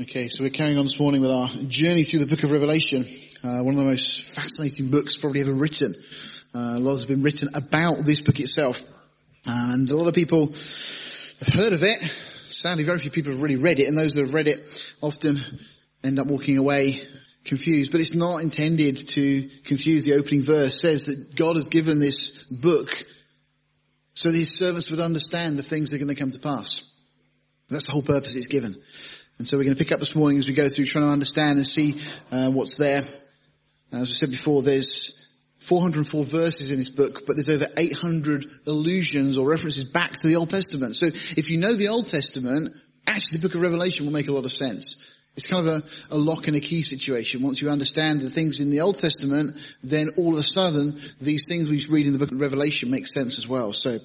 Okay, so we're carrying on this morning with our journey through the book of Revelation, uh, one of the most fascinating books probably ever written. Uh, lot has been written about this book itself, and a lot of people have heard of it. Sadly, very few people have really read it, and those that have read it often end up walking away confused. But it's not intended to confuse. The opening verse says that God has given this book so that His servants would understand the things that are going to come to pass. That's the whole purpose it's given. And so we're going to pick up this morning as we go through trying to understand and see uh, what's there. As I said before, there's 404 verses in this book, but there's over 800 allusions or references back to the Old Testament. So if you know the Old Testament, actually the book of Revelation will make a lot of sense. It's kind of a, a lock and a key situation. Once you understand the things in the Old Testament, then all of a sudden, these things we read in the book of Revelation make sense as well. So,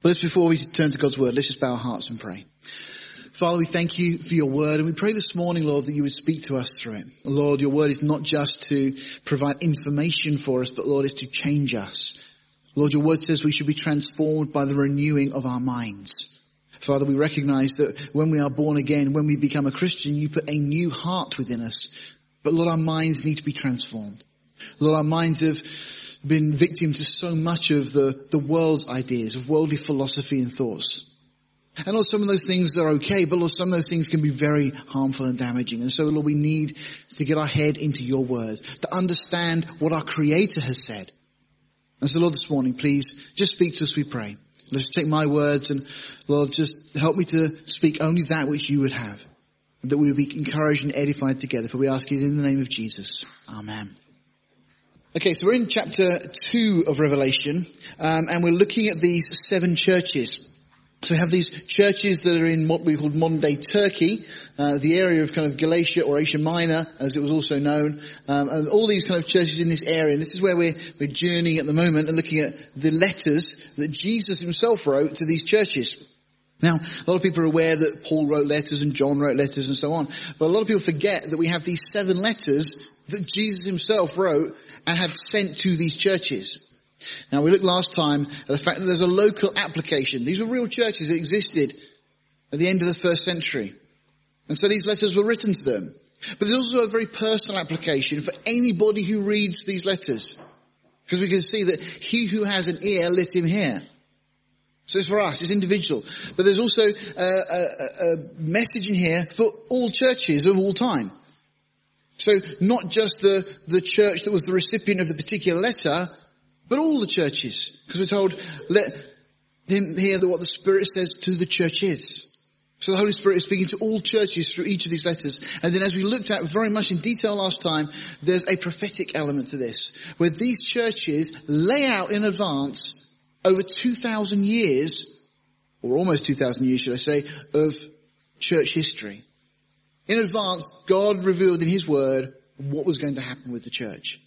but just before we turn to God's Word, let's just bow our hearts and pray. Father, we thank you for your word and we pray this morning, Lord, that you would speak to us through it. Lord, your word is not just to provide information for us, but Lord, is to change us. Lord, your word says we should be transformed by the renewing of our minds. Father, we recognize that when we are born again, when we become a Christian, you put a new heart within us. But Lord, our minds need to be transformed. Lord, our minds have been victim to so much of the, the world's ideas, of worldly philosophy and thoughts. And Lord, some of those things are okay, but Lord, some of those things can be very harmful and damaging. And so Lord, we need to get our head into your word, to understand what our creator has said. And so Lord, this morning, please just speak to us, we pray. Let's take my words and Lord, just help me to speak only that which you would have. That we would be encouraged and edified together. For we ask it in the name of Jesus. Amen. Okay, so we're in chapter 2 of Revelation, um, and we're looking at these seven churches. So we have these churches that are in what we call modern day Turkey, uh, the area of kind of Galatia or Asia Minor, as it was also known, um, and all these kind of churches in this area. And this is where we're, we're journeying at the moment and looking at the letters that Jesus himself wrote to these churches. Now, a lot of people are aware that Paul wrote letters and John wrote letters and so on, but a lot of people forget that we have these seven letters that Jesus himself wrote and had sent to these churches. Now we looked last time at the fact that there's a local application. These were real churches that existed at the end of the first century. And so these letters were written to them. But there's also a very personal application for anybody who reads these letters. Because we can see that he who has an ear, let him hear. So it's for us, it's individual. But there's also a, a, a message in here for all churches of all time. So not just the, the church that was the recipient of the particular letter, but all the churches, because we're told, let him hear what the Spirit says to the churches. So the Holy Spirit is speaking to all churches through each of these letters. And then as we looked at very much in detail last time, there's a prophetic element to this, where these churches lay out in advance over 2,000 years, or almost 2,000 years should I say, of church history. In advance, God revealed in His Word what was going to happen with the church.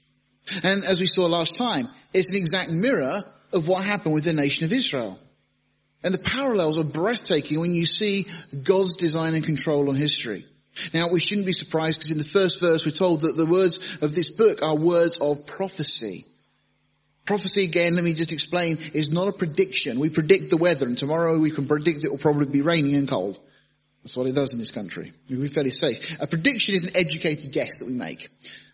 And as we saw last time, it's an exact mirror of what happened with the nation of Israel. And the parallels are breathtaking when you see God's design and control on history. Now we shouldn't be surprised because in the first verse we're told that the words of this book are words of prophecy. Prophecy again, let me just explain, is not a prediction. We predict the weather and tomorrow we can predict it will probably be raining and cold. That's what it does in this country. We're fairly safe. A prediction is an educated guess that we make.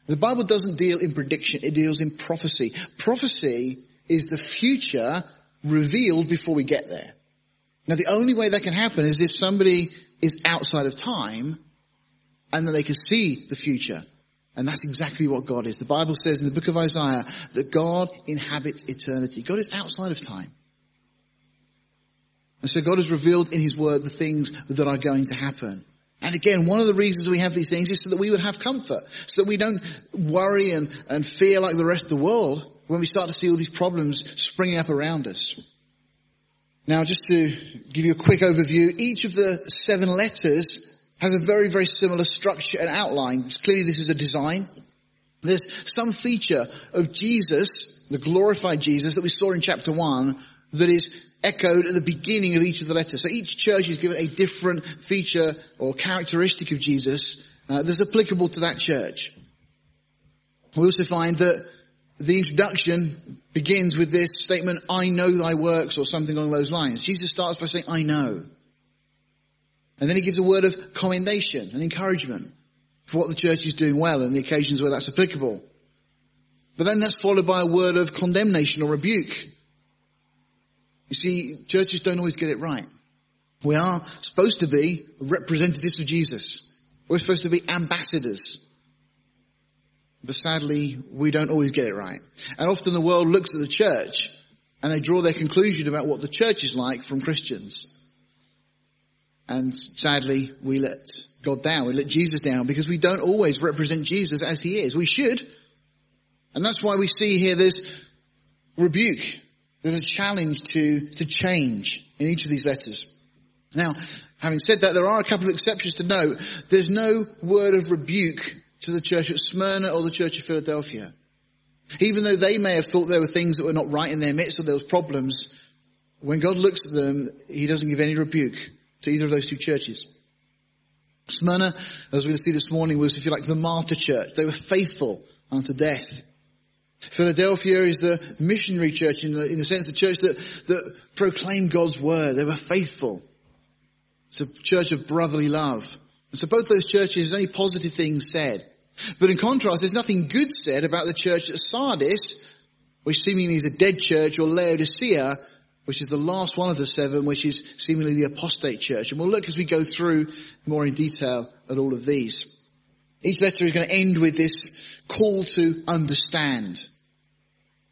The Bible doesn't deal in prediction, it deals in prophecy. Prophecy is the future revealed before we get there. Now the only way that can happen is if somebody is outside of time and then they can see the future. And that's exactly what God is. The Bible says in the book of Isaiah that God inhabits eternity. God is outside of time. And so God has revealed in His Word the things that are going to happen. And again, one of the reasons we have these things is so that we would have comfort, so that we don't worry and, and fear like the rest of the world when we start to see all these problems springing up around us. Now, just to give you a quick overview, each of the seven letters has a very, very similar structure and outline. It's clearly this is a design. There's some feature of Jesus, the glorified Jesus that we saw in chapter one, that is echoed at the beginning of each of the letters. So each church is given a different feature or characteristic of Jesus uh, that's applicable to that church. We also find that the introduction begins with this statement, I know thy works, or something along those lines. Jesus starts by saying, I know. And then he gives a word of commendation and encouragement for what the church is doing well and the occasions where that's applicable. But then that's followed by a word of condemnation or rebuke. You see, churches don't always get it right. We are supposed to be representatives of Jesus. We're supposed to be ambassadors. But sadly, we don't always get it right. And often the world looks at the church and they draw their conclusion about what the church is like from Christians. And sadly, we let God down. We let Jesus down because we don't always represent Jesus as he is. We should. And that's why we see here this rebuke. There's a challenge to, to change in each of these letters. Now, having said that, there are a couple of exceptions to note. There's no word of rebuke to the church at Smyrna or the church of Philadelphia. Even though they may have thought there were things that were not right in their midst or there was problems, when God looks at them, He doesn't give any rebuke to either of those two churches. Smyrna, as we're going to see this morning, was, if you like, the martyr church. They were faithful unto death. Philadelphia is the missionary church in the, in the sense the church that, that proclaimed God's word. They were faithful. It's a church of brotherly love. And so both those churches, there's only positive things said. But in contrast, there's nothing good said about the church at Sardis, which seemingly is a dead church, or Laodicea, which is the last one of the seven, which is seemingly the apostate church. And we'll look as we go through more in detail at all of these. Each letter is going to end with this call to understand.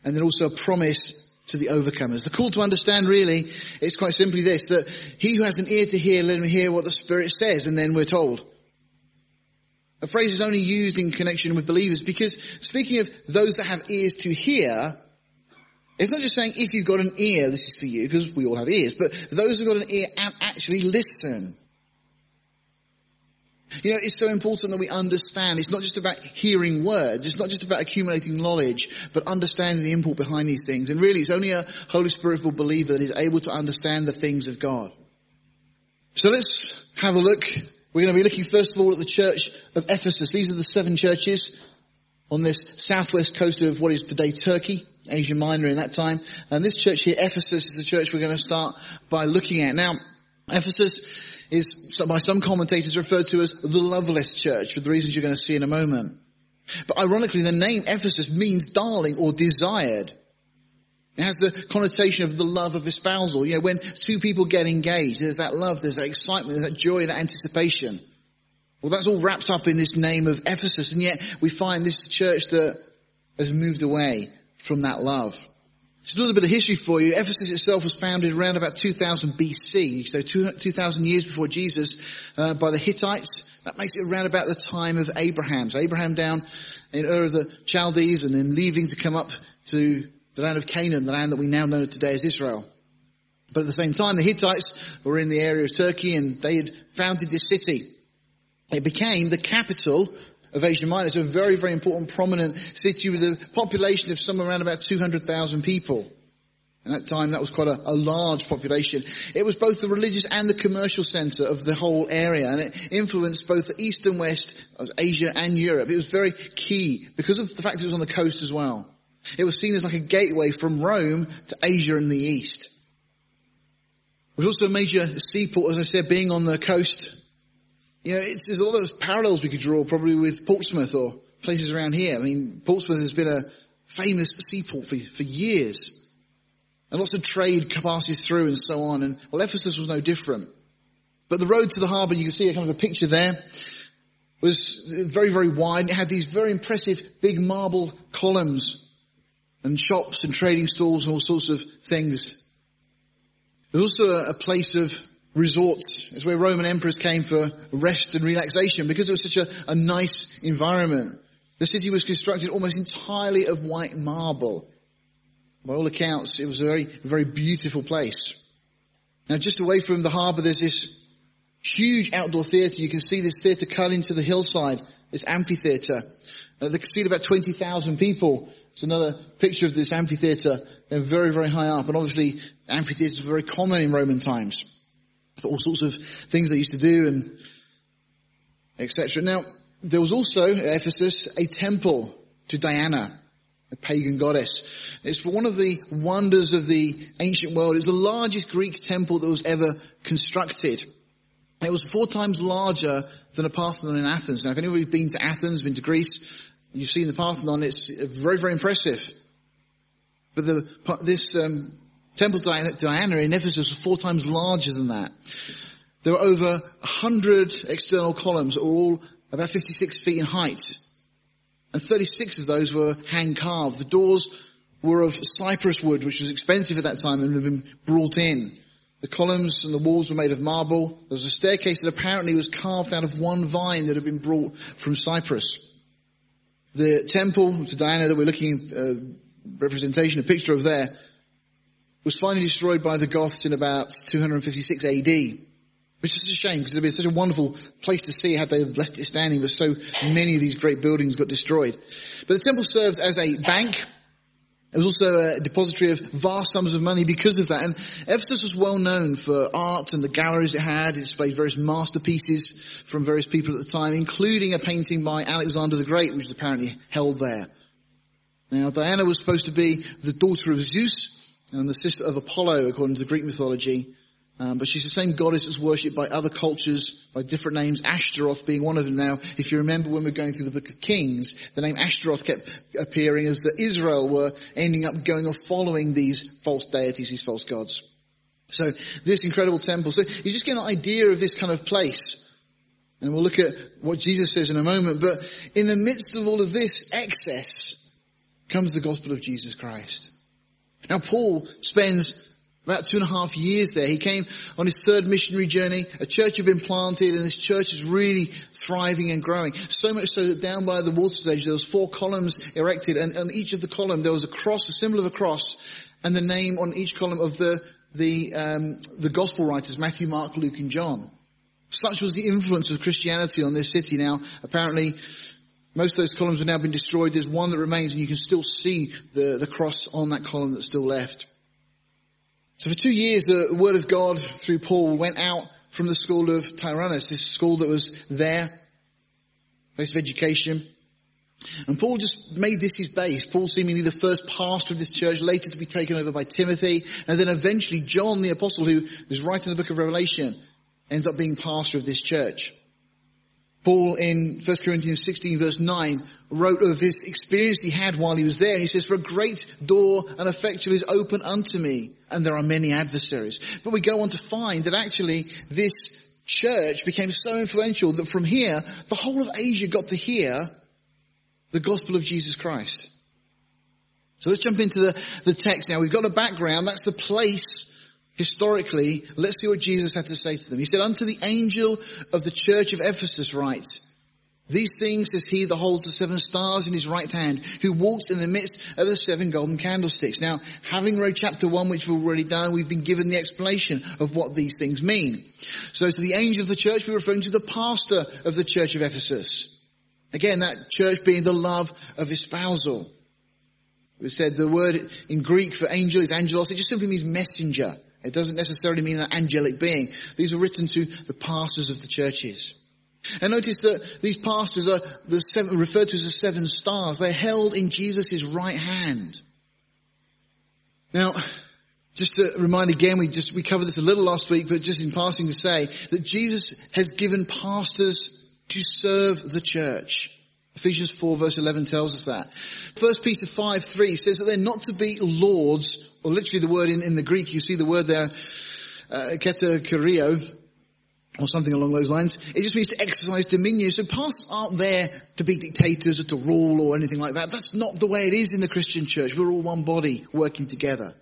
And then also a promise to the overcomers. The call to understand really is quite simply this, that he who has an ear to hear, let him hear what the Spirit says, and then we're told. A phrase is only used in connection with believers because speaking of those that have ears to hear, it's not just saying if you've got an ear, this is for you, because we all have ears, but those who've got an ear actually listen. You know, it's so important that we understand. It's not just about hearing words. It's not just about accumulating knowledge, but understanding the import behind these things. And really, it's only a Holy Spirit-filled believer that is able to understand the things of God. So let's have a look. We're going to be looking first of all at the church of Ephesus. These are the seven churches on this southwest coast of what is today Turkey, Asia Minor in that time. And this church here, Ephesus, is the church we're going to start by looking at. Now, Ephesus is by some commentators referred to as the loveless church for the reasons you're going to see in a moment. But ironically, the name Ephesus means darling or desired. It has the connotation of the love of espousal. You know, when two people get engaged, there's that love, there's that excitement, there's that joy, that anticipation. Well, that's all wrapped up in this name of Ephesus, and yet we find this church that has moved away from that love. Just a little bit of history for you. Ephesus itself was founded around about 2000 BC, so 2000 years before Jesus, uh, by the Hittites. That makes it around about the time of Abraham. So Abraham down in Ur of the Chaldees and then leaving to come up to the land of Canaan, the land that we now know today as Israel. But at the same time, the Hittites were in the area of Turkey and they had founded this city. It became the capital of Asia Minor. It's a very, very important, prominent city with a population of somewhere around about 200,000 people. At that time, that was quite a, a, large population. It was both the religious and the commercial center of the whole area, and it influenced both the east and west of Asia and Europe. It was very key because of the fact it was on the coast as well. It was seen as like a gateway from Rome to Asia and the east. It was also a major seaport, as I said, being on the coast you know, there's a lot of parallels we could draw probably with Portsmouth or places around here. I mean, Portsmouth has been a famous seaport for, for years. And lots of trade passes through and so on. And well, Ephesus was no different. But the road to the harbour, you can see a kind of a picture there, was very, very wide. It had these very impressive big marble columns and shops and trading stalls and all sorts of things. There's also a, a place of resorts. It's where Roman emperors came for rest and relaxation because it was such a, a nice environment. The city was constructed almost entirely of white marble. By all accounts, it was a very, very beautiful place. Now just away from the harbour, there's this huge outdoor theatre. You can see this theatre cut into the hillside, this amphitheatre. Uh, they can see about 20,000 people. It's another picture of this amphitheatre. They're very, very high up. And obviously, amphitheatres were very common in Roman times all sorts of things they used to do and etc. Now, there was also at Ephesus a temple to Diana, a pagan goddess. It's one of the wonders of the ancient world. It's the largest Greek temple that was ever constructed. It was four times larger than a Parthenon in Athens. Now, if anybody's been to Athens, been to Greece, you've seen the Parthenon, it's very, very impressive. But the, this um, temple Diana in Ephesus was four times larger than that. There were over a hundred external columns, all about 56 feet in height. And 36 of those were hand carved. The doors were of cypress wood, which was expensive at that time and had been brought in. The columns and the walls were made of marble. There was a staircase that apparently was carved out of one vine that had been brought from Cyprus. The temple to Diana that we're looking at, uh, representation, a picture of there, was finally destroyed by the Goths in about 256 AD. Which is a shame because it would have been such a wonderful place to see had they left it standing, but so many of these great buildings got destroyed. But the temple served as a bank it was also a depository of vast sums of money because of that. And Ephesus was well known for art and the galleries it had. It displayed various masterpieces from various people at the time, including a painting by Alexander the Great, which was apparently held there. Now, Diana was supposed to be the daughter of Zeus and the sister of Apollo, according to Greek mythology. Um, but she's the same goddess that's worshipped by other cultures by different names, Ashtaroth being one of them now. If you remember when we are going through the book of Kings, the name Ashtaroth kept appearing as that Israel were ending up going off following these false deities, these false gods. So this incredible temple. So you just get an idea of this kind of place. And we'll look at what Jesus says in a moment. But in the midst of all of this excess comes the gospel of Jesus Christ. Now Paul spends about two and a half years there. He came on his third missionary journey. A church had been planted and this church is really thriving and growing. So much so that down by the water's edge there was four columns erected and on each of the column there was a cross, a symbol of a cross and the name on each column of the, the, um, the gospel writers, Matthew, Mark, Luke and John. Such was the influence of Christianity on this city. Now, apparently, most of those columns have now been destroyed. There's one that remains and you can still see the, the cross on that column that's still left. So for two years, the word of God through Paul went out from the school of Tyrannus, this school that was there, place of education. And Paul just made this his base. Paul seemingly the first pastor of this church, later to be taken over by Timothy, and then eventually John the apostle who was writing the book of Revelation ends up being pastor of this church. Paul in 1 Corinthians 16 verse 9 wrote of this experience he had while he was there. He says, for a great door and effectual is open unto me, and there are many adversaries. But we go on to find that actually this church became so influential that from here, the whole of Asia got to hear the gospel of Jesus Christ. So let's jump into the, the text now. We've got a background. That's the place historically, let's see what Jesus had to say to them. He said, unto the angel of the church of Ephesus write, these things says he that holds the seven stars in his right hand, who walks in the midst of the seven golden candlesticks. Now, having read chapter one, which we've already done, we've been given the explanation of what these things mean. So to the angel of the church, we're referring to the pastor of the church of Ephesus. Again, that church being the love of espousal. We said the word in Greek for angel is angelos. It just simply means messenger. It doesn't necessarily mean an angelic being. These were written to the pastors of the churches. And notice that these pastors are the seven, referred to as the seven stars. They're held in Jesus' right hand. Now, just to remind again, we just, we covered this a little last week, but just in passing to say that Jesus has given pastors to serve the church. Ephesians 4 verse 11 tells us that. 1 Peter 5 3 says that they're not to be lords, or literally the word in, in the Greek, you see the word there, uh, keta or something along those lines. It just means to exercise dominion. So pastors aren't there to be dictators or to rule or anything like that. That's not the way it is in the Christian church. We're all one body working together.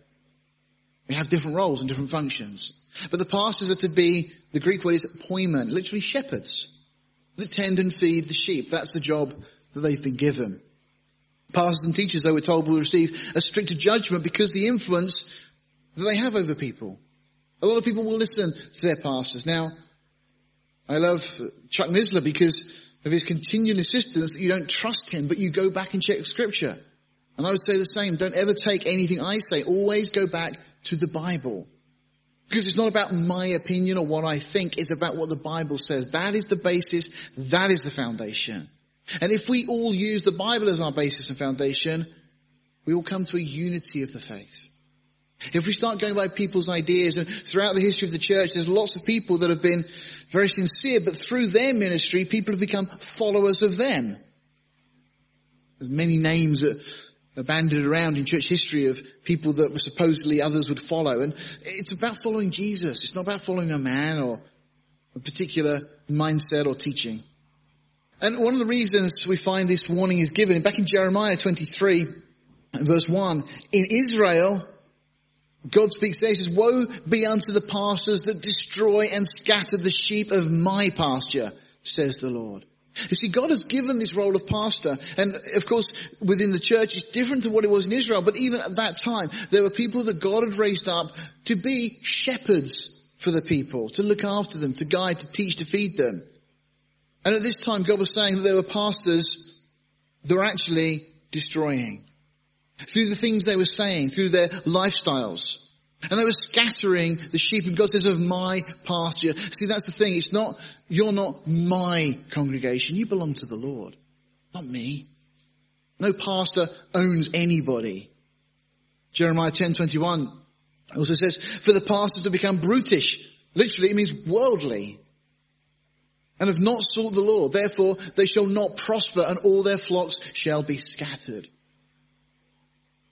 We have different roles and different functions. But the pastors are to be, the Greek word is poimen, literally shepherds, that tend and feed the sheep. That's the job that they've been given. Pastors and teachers, though, we're told, will receive a stricter judgment because the influence that they have over people. A lot of people will listen to their pastors. Now, I love Chuck Missler because of his continual insistence that you don't trust him, but you go back and check scripture. And I would say the same. Don't ever take anything I say. Always go back to the Bible. Because it's not about my opinion or what I think. It's about what the Bible says. That is the basis. That is the foundation. And if we all use the Bible as our basis and foundation, we will come to a unity of the faith. If we start going by people's ideas and throughout the history of the church, there's lots of people that have been very sincere, but through their ministry, people have become followers of them. There's many names that are banded around in church history of people that were supposedly others would follow. And it's about following Jesus. It's not about following a man or a particular mindset or teaching. And one of the reasons we find this warning is given back in Jeremiah 23 verse 1, in Israel, God speaks there, he says, woe be unto the pastors that destroy and scatter the sheep of my pasture, says the Lord. You see, God has given this role of pastor, and of course, within the church, it's different to what it was in Israel, but even at that time, there were people that God had raised up to be shepherds for the people, to look after them, to guide, to teach, to feed them. And at this time, God was saying that there were pastors that were actually destroying through the things they were saying, through their lifestyles. And they were scattering the sheep, and God says, of my pasture. See, that's the thing. It's not, you're not my congregation. You belong to the Lord, not me. No pastor owns anybody. Jeremiah 10:21 also says, for the pastors to become brutish. Literally, it means worldly. And have not sought the Lord. Therefore, they shall not prosper and all their flocks shall be scattered.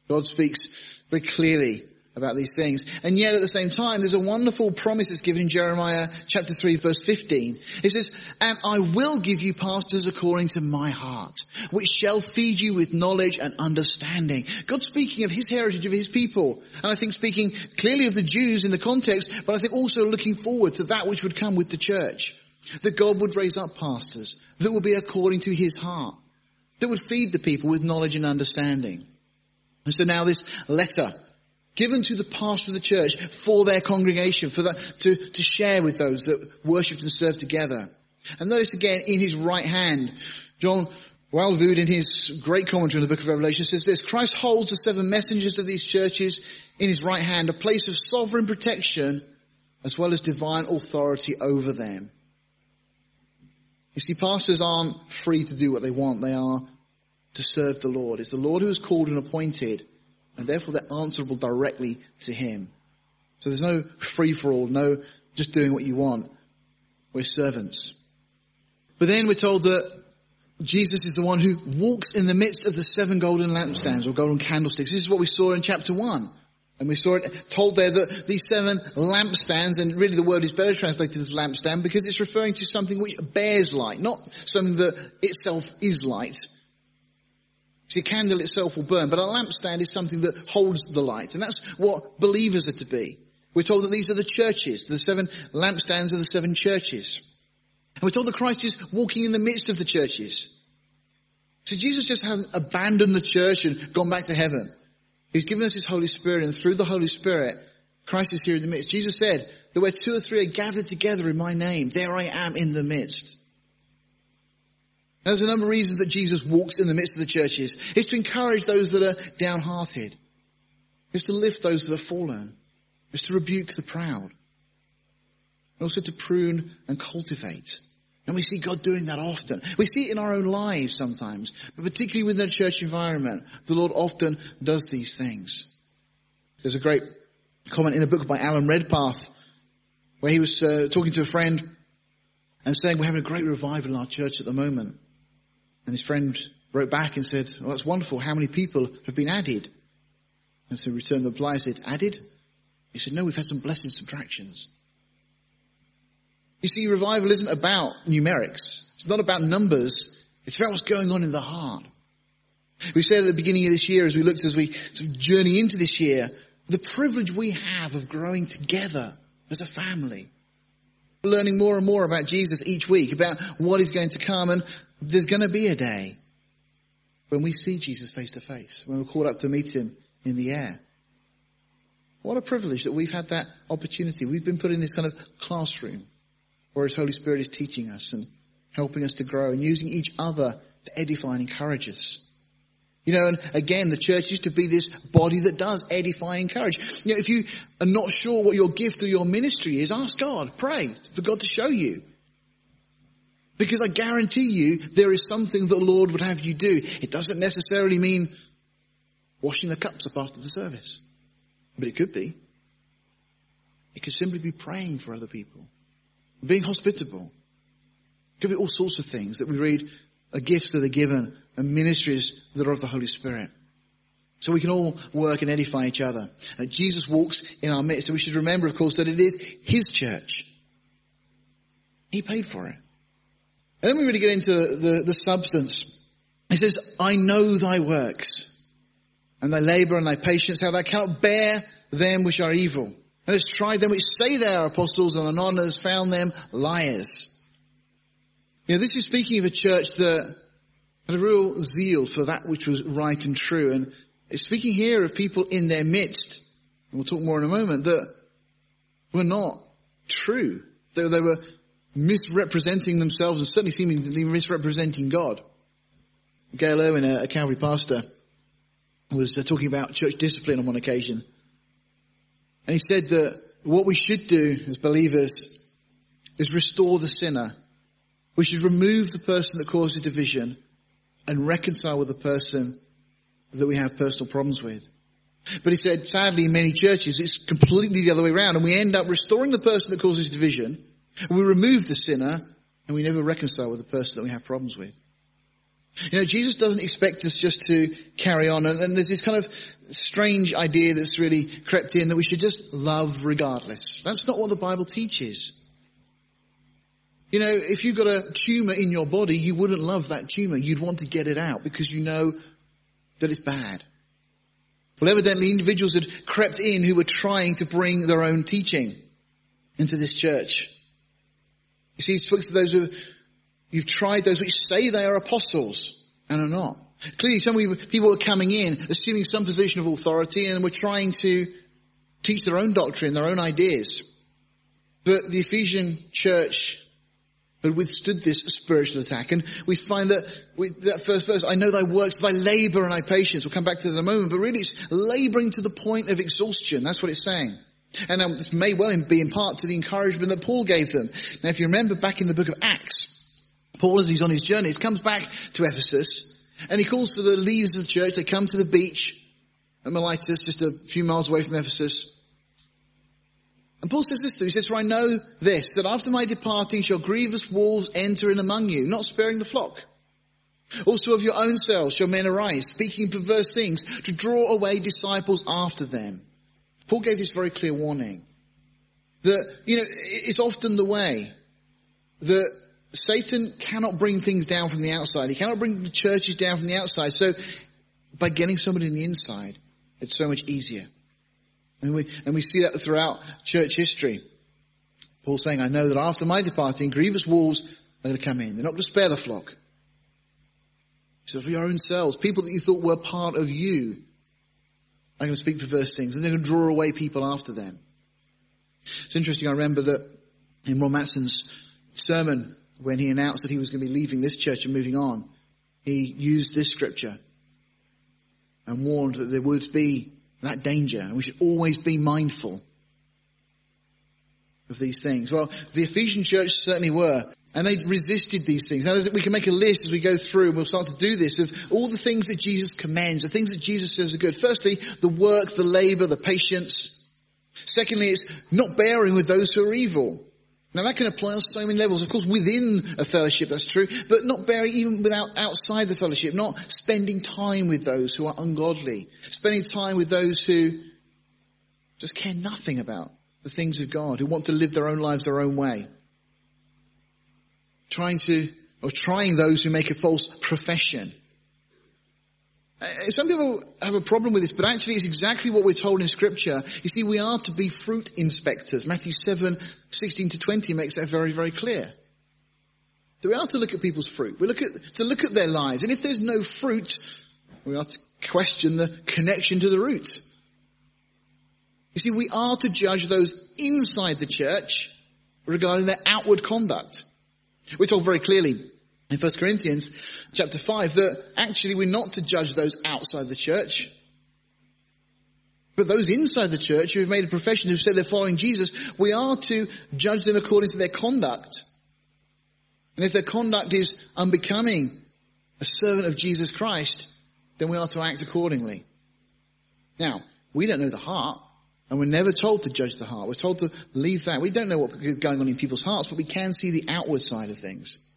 God speaks very clearly about these things. And yet at the same time, there's a wonderful promise that's given in Jeremiah chapter 3 verse 15. It says, and I will give you pastors according to my heart, which shall feed you with knowledge and understanding. God speaking of his heritage of his people. And I think speaking clearly of the Jews in the context, but I think also looking forward to that which would come with the church. That God would raise up pastors that would be according to his heart, that would feed the people with knowledge and understanding. And so now this letter given to the pastor of the church for their congregation, for that, to, to share with those that worshipped and served together. And notice again, in his right hand, John Walvoord in his great commentary on the book of Revelation says this, Christ holds the seven messengers of these churches in his right hand, a place of sovereign protection as well as divine authority over them. You see, pastors aren't free to do what they want. They are to serve the Lord. It's the Lord who has called and appointed, and therefore they're answerable directly to Him. So there's no free for all, no just doing what you want. We're servants. But then we're told that Jesus is the one who walks in the midst of the seven golden lampstands or golden candlesticks. This is what we saw in chapter one. And we saw it told there that these seven lampstands, and really the word is better translated as lampstand because it's referring to something which bears light, not something that itself is light, See, a candle itself will burn, but a lampstand is something that holds the light. And that's what believers are to be. We're told that these are the churches. The seven lampstands are the seven churches. And we're told that Christ is walking in the midst of the churches. So Jesus just hasn't abandoned the church and gone back to heaven. He's given us his Holy Spirit and through the Holy Spirit, Christ is here in the midst. Jesus said that where two or three are gathered together in my name, there I am in the midst. Now, There's a number of reasons that Jesus walks in the midst of the churches. It's to encourage those that are downhearted. It's to lift those that have fallen. It's to rebuke the proud. And also to prune and cultivate. And we see God doing that often. We see it in our own lives sometimes, but particularly within a church environment, the Lord often does these things. There's a great comment in a book by Alan Redpath where he was uh, talking to a friend and saying, we're having a great revival in our church at the moment. And his friend wrote back and said, well, that's wonderful. How many people have been added? And so he returned the reply and said, added? He said, no, we've had some blessed subtractions. You see, revival isn't about numerics. It's not about numbers. It's about what's going on in the heart. We said at the beginning of this year, as we looked, as we journey into this year, the privilege we have of growing together as a family. Learning more and more about Jesus each week, about what is going to come and there's going to be a day when we see Jesus face to face, when we're called up to meet him in the air. What a privilege that we've had that opportunity. We've been put in this kind of classroom where His Holy Spirit is teaching us and helping us to grow and using each other to edify and encourage us. You know, and again, the church is to be this body that does edify and encourage. You know, if you are not sure what your gift or your ministry is, ask God, pray for God to show you. Because I guarantee you there is something the Lord would have you do. It doesn't necessarily mean washing the cups up after the service. But it could be. It could simply be praying for other people, being hospitable. It could be all sorts of things that we read are gifts that are given and ministries that are of the Holy Spirit. So we can all work and edify each other. And Jesus walks in our midst. And we should remember, of course, that it is His church. He paid for it. And then we really get into the, the substance. He says, I know thy works and thy labor and thy patience, how thou cannot bear them which are evil. And has tried them which say they are apostles and and has found them liars. You know, this is speaking of a church that had a real zeal for that which was right and true. And it's speaking here of people in their midst, and we'll talk more in a moment, that were not true. They, they were misrepresenting themselves and certainly seeming to be misrepresenting God. Gayle Erwin, a, a Calvary pastor, was uh, talking about church discipline on one occasion. And he said that what we should do as believers is restore the sinner. We should remove the person that causes division and reconcile with the person that we have personal problems with. But he said, sadly, in many churches, it's completely the other way around, and we end up restoring the person that causes division, we remove the sinner, and we never reconcile with the person that we have problems with. You know, Jesus doesn't expect us just to carry on, and, and there's this kind of strange idea that's really crept in that we should just love regardless. That's not what the Bible teaches. You know, if you've got a tumor in your body, you wouldn't love that tumor. You'd want to get it out because you know that it's bad. Well, evidently individuals had crept in who were trying to bring their own teaching into this church. You see, he speaks to those who, you've tried those which say they are apostles and are not. Clearly some people were coming in, assuming some position of authority and were trying to teach their own doctrine, their own ideas. But the Ephesian church had withstood this spiritual attack. And we find that with that first verse, I know thy works, thy labor and thy patience. We'll come back to that in a moment, but really it's laboring to the point of exhaustion. That's what it's saying. And this may well be in part to the encouragement that Paul gave them. Now if you remember back in the book of Acts, Paul as he's on his journey, he comes back to Ephesus and he calls for the leaders of the church. They come to the beach at Miletus, just a few miles away from Ephesus. And Paul says this to He says, For I know this, that after my departing shall grievous wolves enter in among you, not sparing the flock. Also of your own selves shall men arise, speaking perverse things, to draw away disciples after them. Paul gave this very clear warning. That, you know, it's often the way that Satan cannot bring things down from the outside. He cannot bring the churches down from the outside. So by getting somebody in the inside, it's so much easier. And we, and we see that throughout church history. Paul saying, I know that after my departing, grievous wolves are going to come in. They're not going to spare the flock. Says, for your own selves, people that you thought were part of you are going to speak perverse things and they're going to draw away people after them. It's interesting. I remember that in Ron Matson's sermon, when he announced that he was going to be leaving this church and moving on, he used this scripture and warned that there would be that danger. And we should always be mindful of these things. Well, the Ephesian church certainly were. And they resisted these things. Now, we can make a list as we go through, and we'll start to do this, of all the things that Jesus commends, the things that Jesus says are good. Firstly, the work, the labor, the patience. Secondly, it's not bearing with those who are evil. Now that can apply on so many levels. Of course, within a fellowship, that's true, but not bearing even without outside the fellowship, not spending time with those who are ungodly, spending time with those who just care nothing about the things of God, who want to live their own lives their own way. Trying to, or trying those who make a false profession. Uh, some people have a problem with this, but actually it's exactly what we're told in scripture. You see, we are to be fruit inspectors. Matthew 7, 16 to 20 makes that very, very clear. That we are to look at people's fruit. We look at, to look at their lives. And if there's no fruit, we are to question the connection to the root. You see, we are to judge those inside the church regarding their outward conduct. We're told very clearly in 1 Corinthians chapter 5 that actually we're not to judge those outside the church. But those inside the church who have made a profession, who said they're following Jesus, we are to judge them according to their conduct. And if their conduct is unbecoming a servant of Jesus Christ, then we are to act accordingly. Now, we don't know the heart. And we're never told to judge the heart. We're told to leave that. We don't know what's going on in people's hearts, but we can see the outward side of things.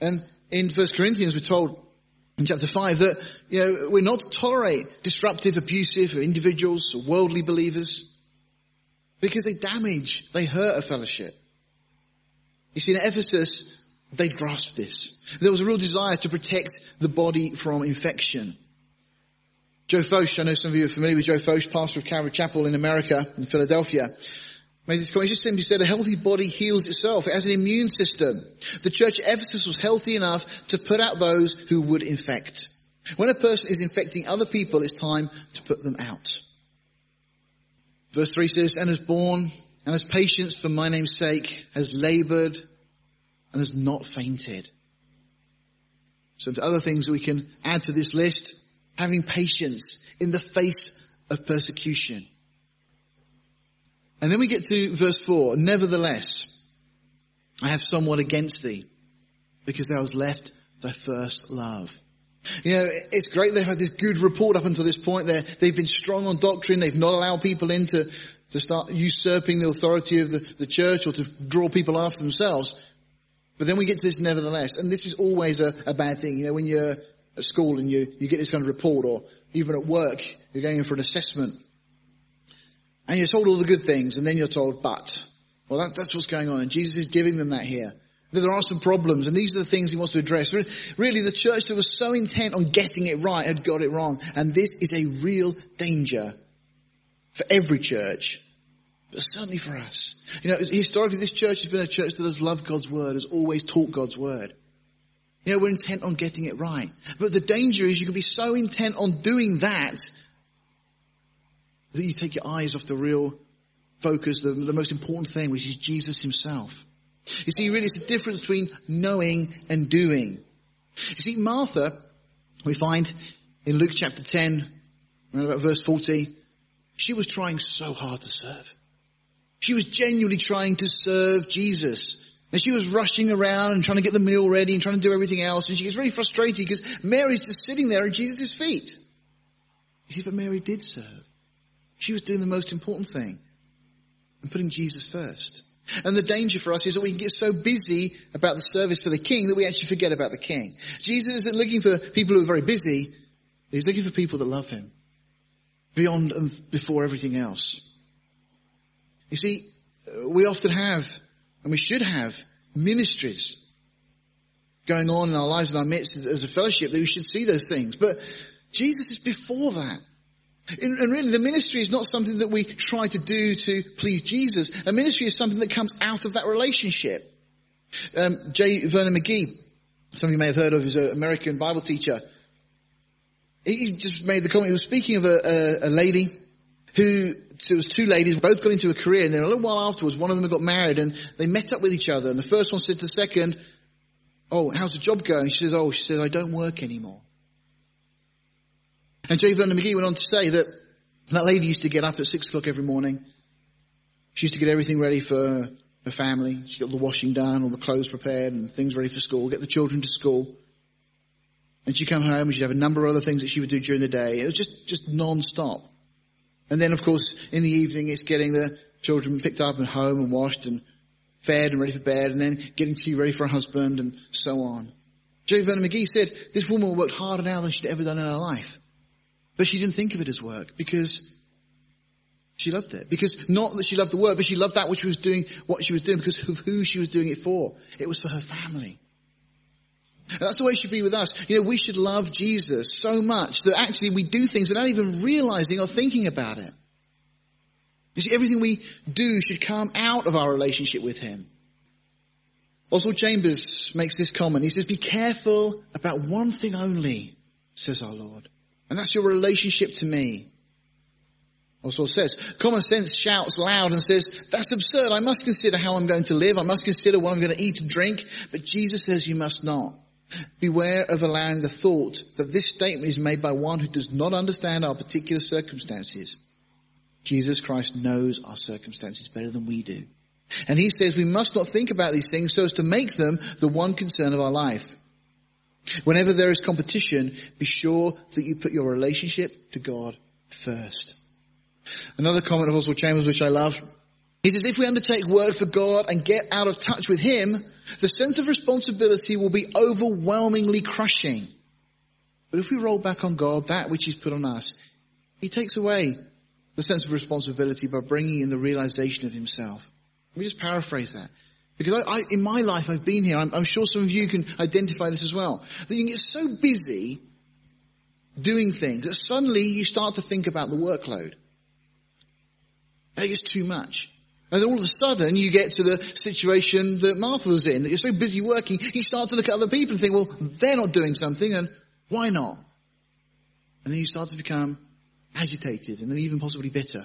And in 1 Corinthians we're told in chapter 5 that, you know, we're not to tolerate disruptive, abusive individuals or worldly believers because they damage, they hurt a fellowship. You see, in Ephesus, they grasped this. There was a real desire to protect the body from infection. Joe Focht, I know some of you are familiar with Joe Focht, pastor of Calvary Chapel in America, in Philadelphia, made this comment. Just simply said, a healthy body heals itself. It has an immune system. The church at Ephesus was healthy enough to put out those who would infect. When a person is infecting other people, it's time to put them out. Verse 3 says, and has borne and has patience for my name's sake, has labored and has not fainted. Some other things we can add to this list. Having patience in the face of persecution. And then we get to verse four. Nevertheless, I have somewhat against thee because thou hast left thy first love. You know, it's great they've had this good report up until this point. they they've been strong on doctrine. They've not allowed people in to, to start usurping the authority of the, the church or to draw people after themselves. But then we get to this nevertheless, and this is always a, a bad thing. You know, when you're at school and you, you get this kind of report or even at work, you're going in for an assessment and you're told all the good things and then you're told, but. Well, that, that's what's going on and Jesus is giving them that here. That There are some problems and these are the things he wants to address. Really, the church that was so intent on getting it right had got it wrong. And this is a real danger for every church but certainly for us. You know, historically this church has been a church that has loved God's word, has always taught God's word. You know, we're intent on getting it right. But the danger is you can be so intent on doing that that you take your eyes off the real focus, the, the most important thing, which is Jesus himself. You see, really it's a difference between knowing and doing. You see, Martha, we find in Luke chapter 10, about verse 40, she was trying so hard to serve. She was genuinely trying to serve Jesus. And she was rushing around and trying to get the meal ready and trying to do everything else. And she gets really frustrated because Mary's just sitting there at Jesus' feet. You see, but Mary did serve. She was doing the most important thing and putting Jesus first. And the danger for us is that we can get so busy about the service for the king that we actually forget about the king. Jesus isn't looking for people who are very busy. He's looking for people that love him beyond and before everything else. You see, we often have, and we should have, ministries going on in our lives in our midst as a fellowship that we should see those things. But Jesus is before that. And really the ministry is not something that we try to do to please Jesus. A ministry is something that comes out of that relationship. Um, J. Vernon McGee, some of you may have heard of, is an American Bible teacher. He just made the comment, he was speaking of a, a, a lady who so it was two ladies, both got into a career, and then a little while afterwards, one of them got married, and they met up with each other. And the first one said to the second, "Oh, how's the job going?" She says, "Oh, she says I don't work anymore." And J. Vernon McGee went on to say that that lady used to get up at six o'clock every morning. She used to get everything ready for her family. She got the washing done, all the clothes prepared, and things ready for school. Get the children to school. And she'd come home and she'd have a number of other things that she would do during the day. It was just, just non-stop. And then of course in the evening it's getting the children picked up and home and washed and fed and ready for bed and then getting tea ready for her husband and so on. J. Vernon McGee said this woman worked harder now than she'd ever done in her life. But she didn't think of it as work because she loved it. Because not that she loved the work, but she loved that which was doing what she was doing because of who she was doing it for. It was for her family. And that's the way it should be with us. You know, we should love Jesus so much that actually we do things without even realizing or thinking about it. You see, everything we do should come out of our relationship with Him. Oswald Chambers makes this comment. He says, be careful about one thing only, says our Lord. And that's your relationship to me. Oswald says, common sense shouts loud and says, that's absurd. I must consider how I'm going to live. I must consider what I'm going to eat and drink. But Jesus says you must not. Beware of allowing the thought that this statement is made by one who does not understand our particular circumstances. Jesus Christ knows our circumstances better than we do. And he says we must not think about these things so as to make them the one concern of our life. Whenever there is competition, be sure that you put your relationship to God first. Another comment of Oswald Chambers, which I love, he says, if we undertake work for God and get out of touch with Him, the sense of responsibility will be overwhelmingly crushing. But if we roll back on God, that which He's put on us, He takes away the sense of responsibility by bringing in the realization of Himself. Let me just paraphrase that. Because I, I, in my life, I've been here. I'm, I'm sure some of you can identify this as well. That you get so busy doing things that suddenly you start to think about the workload. It gets too much. And then all of a sudden you get to the situation that Martha was in, that you're so busy working, you start to look at other people and think, well, they're not doing something and why not? And then you start to become agitated and even possibly bitter.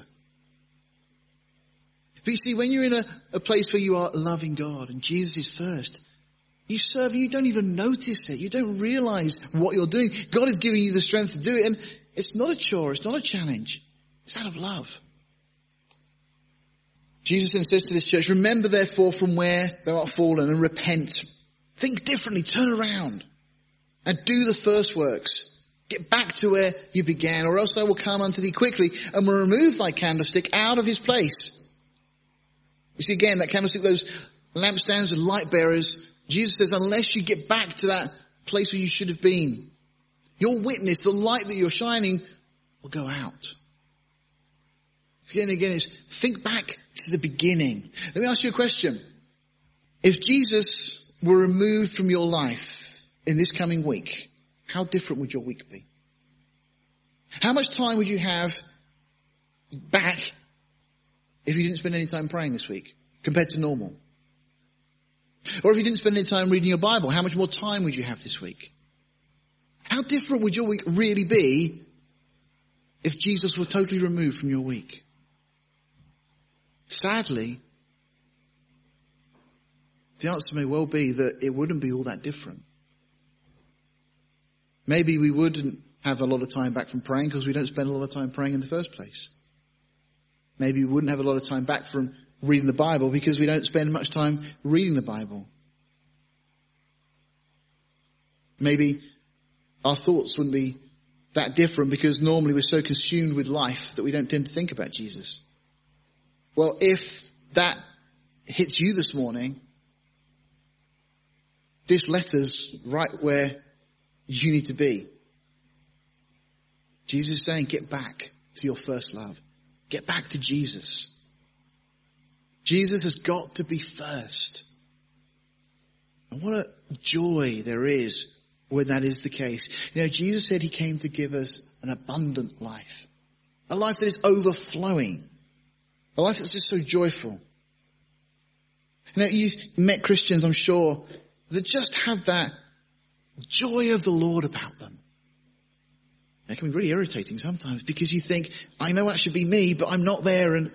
But you see, when you're in a, a place where you are loving God and Jesus is first, you serve and you don't even notice it. You don't realize what you're doing. God is giving you the strength to do it and it's not a chore. It's not a challenge. It's out of love. Jesus then says to this church, remember therefore from where thou art fallen and repent. Think differently, turn around and do the first works. Get back to where you began or else I will come unto thee quickly and will remove thy candlestick out of his place. You see again, that candlestick, those lampstands and light bearers, Jesus says, unless you get back to that place where you should have been, your witness, the light that you're shining, will go out. Again and again is think back to the beginning. Let me ask you a question. If Jesus were removed from your life in this coming week, how different would your week be? How much time would you have back if you didn't spend any time praying this week compared to normal? Or if you didn't spend any time reading your Bible, how much more time would you have this week? How different would your week really be if Jesus were totally removed from your week? Sadly, the answer may well be that it wouldn't be all that different. Maybe we wouldn't have a lot of time back from praying because we don't spend a lot of time praying in the first place. Maybe we wouldn't have a lot of time back from reading the Bible because we don't spend much time reading the Bible. Maybe our thoughts wouldn't be that different because normally we're so consumed with life that we don't tend to think about Jesus. Well, if that hits you this morning, this letter's right where you need to be. Jesus is saying, get back to your first love. Get back to Jesus. Jesus has got to be first. And what a joy there is when that is the case. You know, Jesus said he came to give us an abundant life. A life that is overflowing. A life that's just so joyful. You know, you've met Christians, I'm sure, that just have that joy of the Lord about them. It can be really irritating sometimes because you think, I know that should be me, but I'm not there and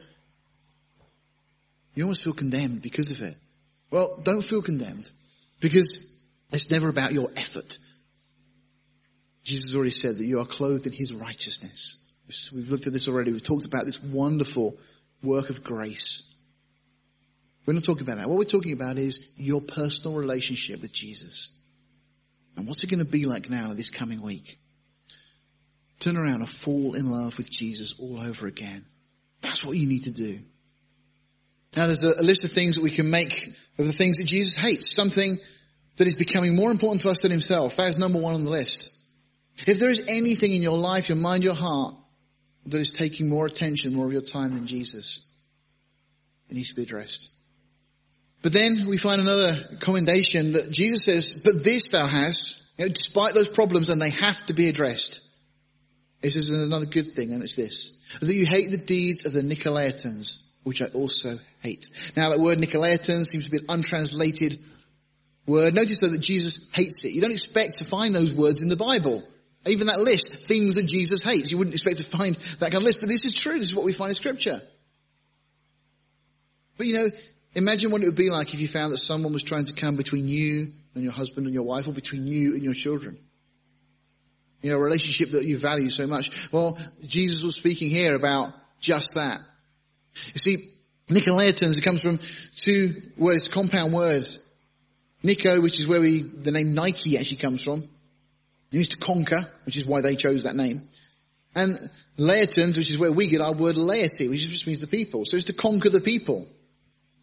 you almost feel condemned because of it. Well, don't feel condemned because it's never about your effort. Jesus already said that you are clothed in his righteousness. We've looked at this already. We've talked about this wonderful work of grace. We're not talking about that. What we're talking about is your personal relationship with Jesus. And what's it going to be like now this coming week? Turn around and fall in love with Jesus all over again. That's what you need to do. Now there's a, list of things that we can make of the things that Jesus hates. Something that is becoming more important to us than himself. That is number one on the list. If there is anything in your life, your mind, your heart that is taking more attention, more of your time than Jesus, it needs to be addressed. But then we find another commendation that Jesus says, but this thou hast, you know, despite those problems, and they have to be addressed. He says another good thing, and it's this, that you hate the deeds of the Nicolaitans, which I also hate. Now that word Nicolaitans seems to be an untranslated word. Notice though that Jesus hates it. You don't expect to find those words in the Bible. Even that list, things that Jesus hates. You wouldn't expect to find that kind of list, but this is true. This is what we find in scripture. But you know, imagine what it would be like if you found that someone was trying to come between you and your husband and your wife or between you and your children. You know, a relationship that you value so much. Well, Jesus was speaking here about just that. You see, Nicolaitans, it comes from two words, compound words. Nico, which is where we, the name Nike actually comes from. It means to conquer, which is why they chose that name. And laitans, which is where we get our word laity, which just means the people. So it's to conquer the people.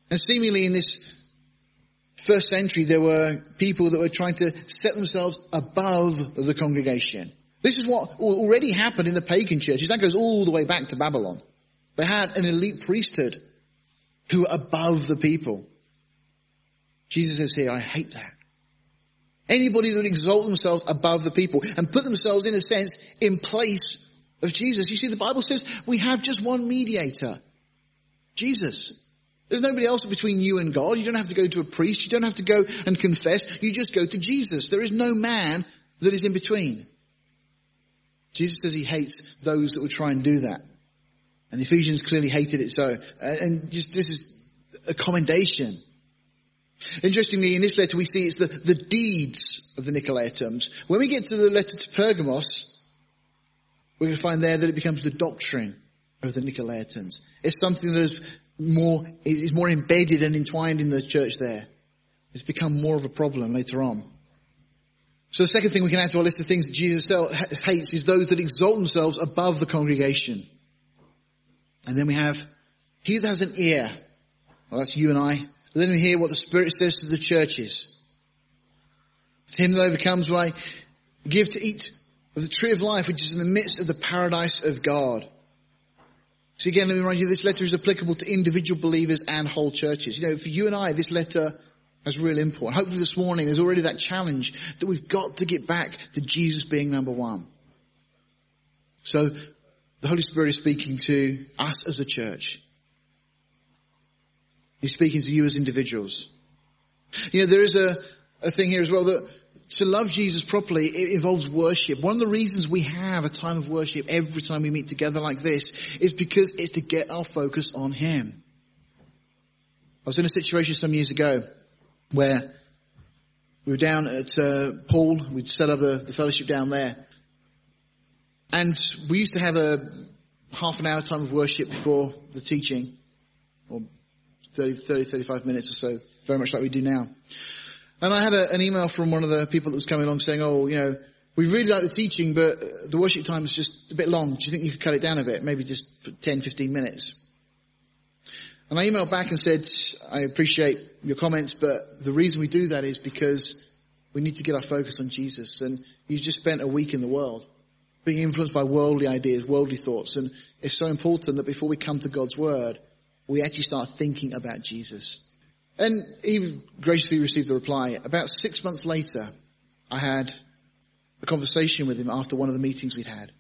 And seemingly in this first century, there were people that were trying to set themselves above the congregation. This is what already happened in the pagan churches. That goes all the way back to Babylon. They had an elite priesthood who were above the people. Jesus says here, I hate that. Anybody that would exalt themselves above the people and put themselves in a sense in place of Jesus. You see, the Bible says we have just one mediator. Jesus. There's nobody else between you and God. You don't have to go to a priest. You don't have to go and confess. You just go to Jesus. There is no man that is in between. Jesus says he hates those that would try and do that. And the Ephesians clearly hated it so. Uh, and just, this is a commendation. Interestingly, in this letter we see it's the, the deeds of the Nicolaitans. When we get to the letter to Pergamos, we're going to find there that it becomes the doctrine of the Nicolaitans. It's something that is more, is more embedded and entwined in the church there. It's become more of a problem later on. So the second thing we can add to our list of things that Jesus hates is those that exalt themselves above the congregation. And then we have, he that has an ear, well that's you and I, let him hear what the Spirit says to the churches. It's him that overcomes when I give to eat of the tree of life which is in the midst of the paradise of God. So again, let me remind you, this letter is applicable to individual believers and whole churches. You know, for you and I, this letter has real import. Hopefully this morning there's already that challenge that we've got to get back to Jesus being number one. So the Holy Spirit is speaking to us as a church. He's speaking to you as individuals. You know, there is a, a thing here as well that to love Jesus properly, it involves worship. One of the reasons we have a time of worship every time we meet together like this is because it's to get our focus on Him. I was in a situation some years ago where we were down at uh, Paul. We'd set up the, the fellowship down there. And we used to have a half an hour time of worship before the teaching, or 30, 30 35 minutes or so, very much like we do now. And I had a, an email from one of the people that was coming along saying, oh, you know, we really like the teaching, but uh, the worship time is just a bit long. Do you think you could cut it down a bit? Maybe just 10, 15 minutes. And I emailed back and said, I appreciate your comments, but the reason we do that is because we need to get our focus on Jesus. And you just spent a week in the world being influenced by worldly ideas, worldly thoughts. And it's so important that before we come to God's word, we actually start thinking about Jesus. And he graciously received the reply. About six months later, I had a conversation with him after one of the meetings we'd had.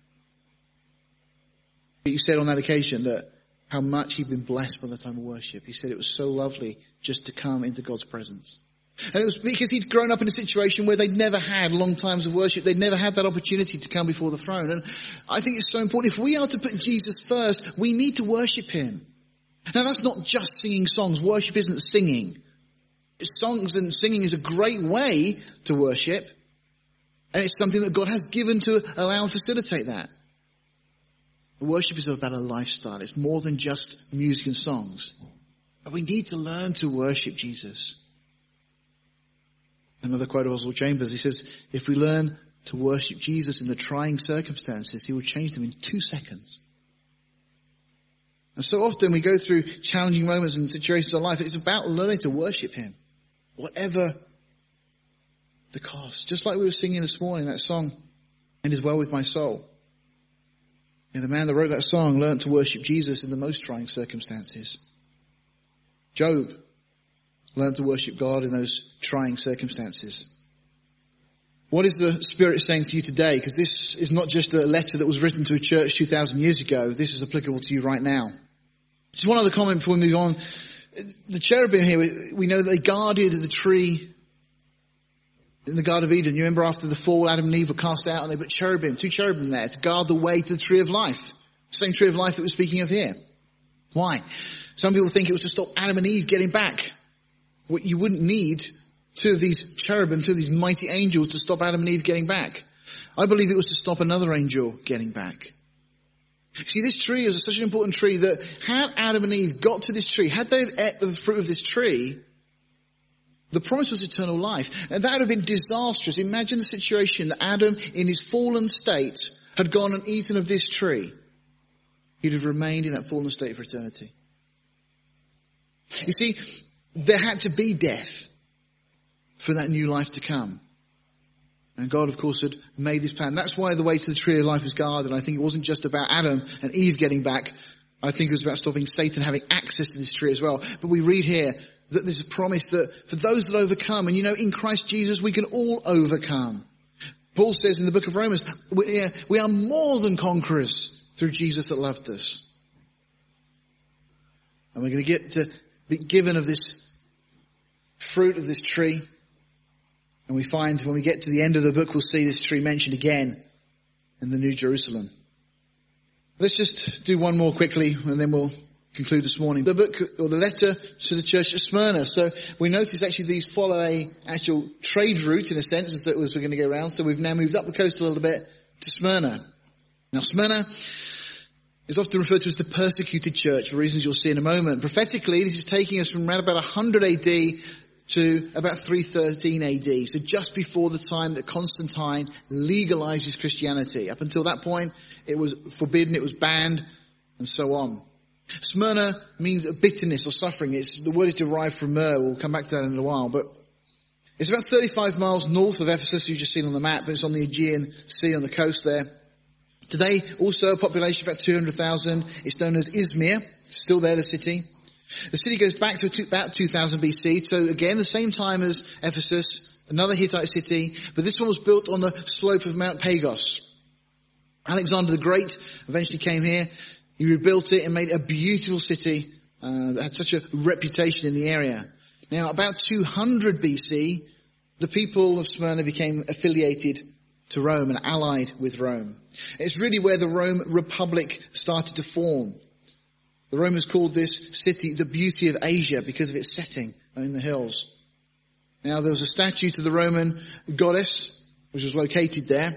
He said on that occasion that how much he'd been blessed by the time of worship. He said it was so lovely just to come into God's presence. And it was because he'd grown up in a situation where they'd never had long times of worship. They'd never had that opportunity to come before the throne. And I think it's so important. If we are to put Jesus first, we need to worship him. Now that's not just singing songs. Worship isn't singing. Songs and singing is a great way to worship. And it's something that God has given to allow and facilitate that. Worship is about a lifestyle. It's more than just music and songs. But we need to learn to worship Jesus. Another quote of Oswald Chambers, he says, if we learn to worship Jesus in the trying circumstances, he will change them in two seconds. And so often we go through challenging moments and situations in life. It's about learning to worship him. Whatever the cost. Just like we were singing this morning, that song, It Is Well With My Soul. And the man that wrote that song learned to worship Jesus in the most trying circumstances. Job learned to worship God in those trying circumstances. What is the Spirit saying to you today? Because this is not just a letter that was written to a church 2,000 years ago. This is applicable to you right now. Just one other comment before we move on. The cherubim here, we know they guarded the tree in the Garden of Eden. You remember after the fall, Adam and Eve were cast out and they put cherubim, two cherubim there to guard the way to the tree of life. Same tree of life that we're speaking of here. Why? Some people think it was to stop Adam and Eve getting back. What you wouldn't need two of these cherubim, two of these mighty angels to stop Adam and Eve getting back. I believe it was to stop another angel getting back. See, this tree is such an important tree that had Adam and Eve got to this tree, had they ate the fruit of this tree, the promise was eternal life. And that would have been disastrous. Imagine the situation that Adam, in his fallen state, had gone and eaten of this tree, he'd have remained in that fallen state for eternity. You see, there had to be death for that new life to come. And God, of course, had made this plan. That's why the way to the tree of life is guarded. I think it wasn't just about Adam and Eve getting back. I think it was about stopping Satan having access to this tree as well. But we read here that there's a promise that for those that overcome, and you know, in Christ Jesus, we can all overcome. Paul says in the book of Romans, we are more than conquerors through Jesus that loved us. And we're going to get to be given of this fruit of this tree. And we find when we get to the end of the book, we'll see this tree mentioned again in the New Jerusalem. Let's just do one more quickly and then we'll conclude this morning. The book or the letter to the church at Smyrna. So we notice actually these follow a actual trade route in a sense as that was we're going to go around. So we've now moved up the coast a little bit to Smyrna. Now Smyrna is often referred to as the persecuted church for reasons you'll see in a moment. Prophetically, this is taking us from around about 100 AD to about 313 AD. So just before the time that Constantine legalizes Christianity. Up until that point, it was forbidden, it was banned, and so on. Smyrna means bitterness or suffering. It's, the word is derived from myrrh. We'll come back to that in a while. But it's about 35 miles north of Ephesus. You've just seen on the map, but it's on the Aegean Sea on the coast there. Today, also a population of about 200,000. It's known as Izmir. Still there, the city. The city goes back to about 2000 BC. So again, the same time as Ephesus, another Hittite city, but this one was built on the slope of Mount Pagos. Alexander the Great eventually came here. He rebuilt it and made it a beautiful city uh, that had such a reputation in the area. Now, about 200 BC, the people of Smyrna became affiliated to Rome and allied with Rome. It's really where the Rome Republic started to form. The Romans called this city the beauty of Asia because of its setting in the hills. Now there was a statue to the Roman goddess, which was located there.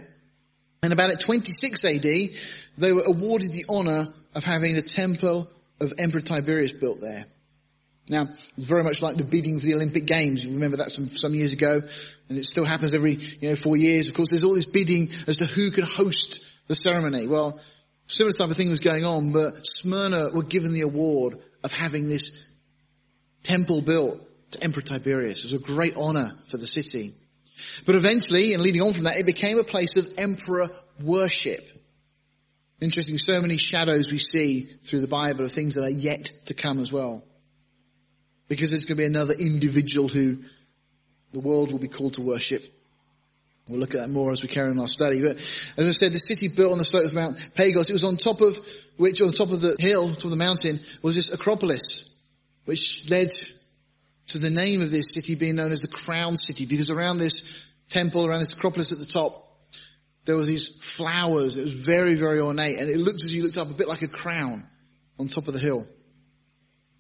And about at 26 AD, they were awarded the honor of having the temple of Emperor Tiberius built there. Now, very much like the bidding for the Olympic Games. You remember that some, some years ago, and it still happens every, you know, four years. Of course, there's all this bidding as to who can host the ceremony. Well, similar type of thing was going on, but Smyrna were given the award of having this temple built to Emperor Tiberius. It was a great honor for the city. But eventually, and leading on from that, it became a place of emperor worship. Interesting, so many shadows we see through the Bible of things that are yet to come as well. Because there's going to be another individual who the world will be called to worship. We'll look at that more as we carry on our study. But as I said, the city built on the slope of Mount Pagos, it was on top of which, on top of the hill, top of the mountain, was this Acropolis, which led to the name of this city being known as the Crown City, because around this temple, around this Acropolis at the top, there were these flowers. It was very, very ornate, and it looked as you looked up a bit like a crown on top of the hill.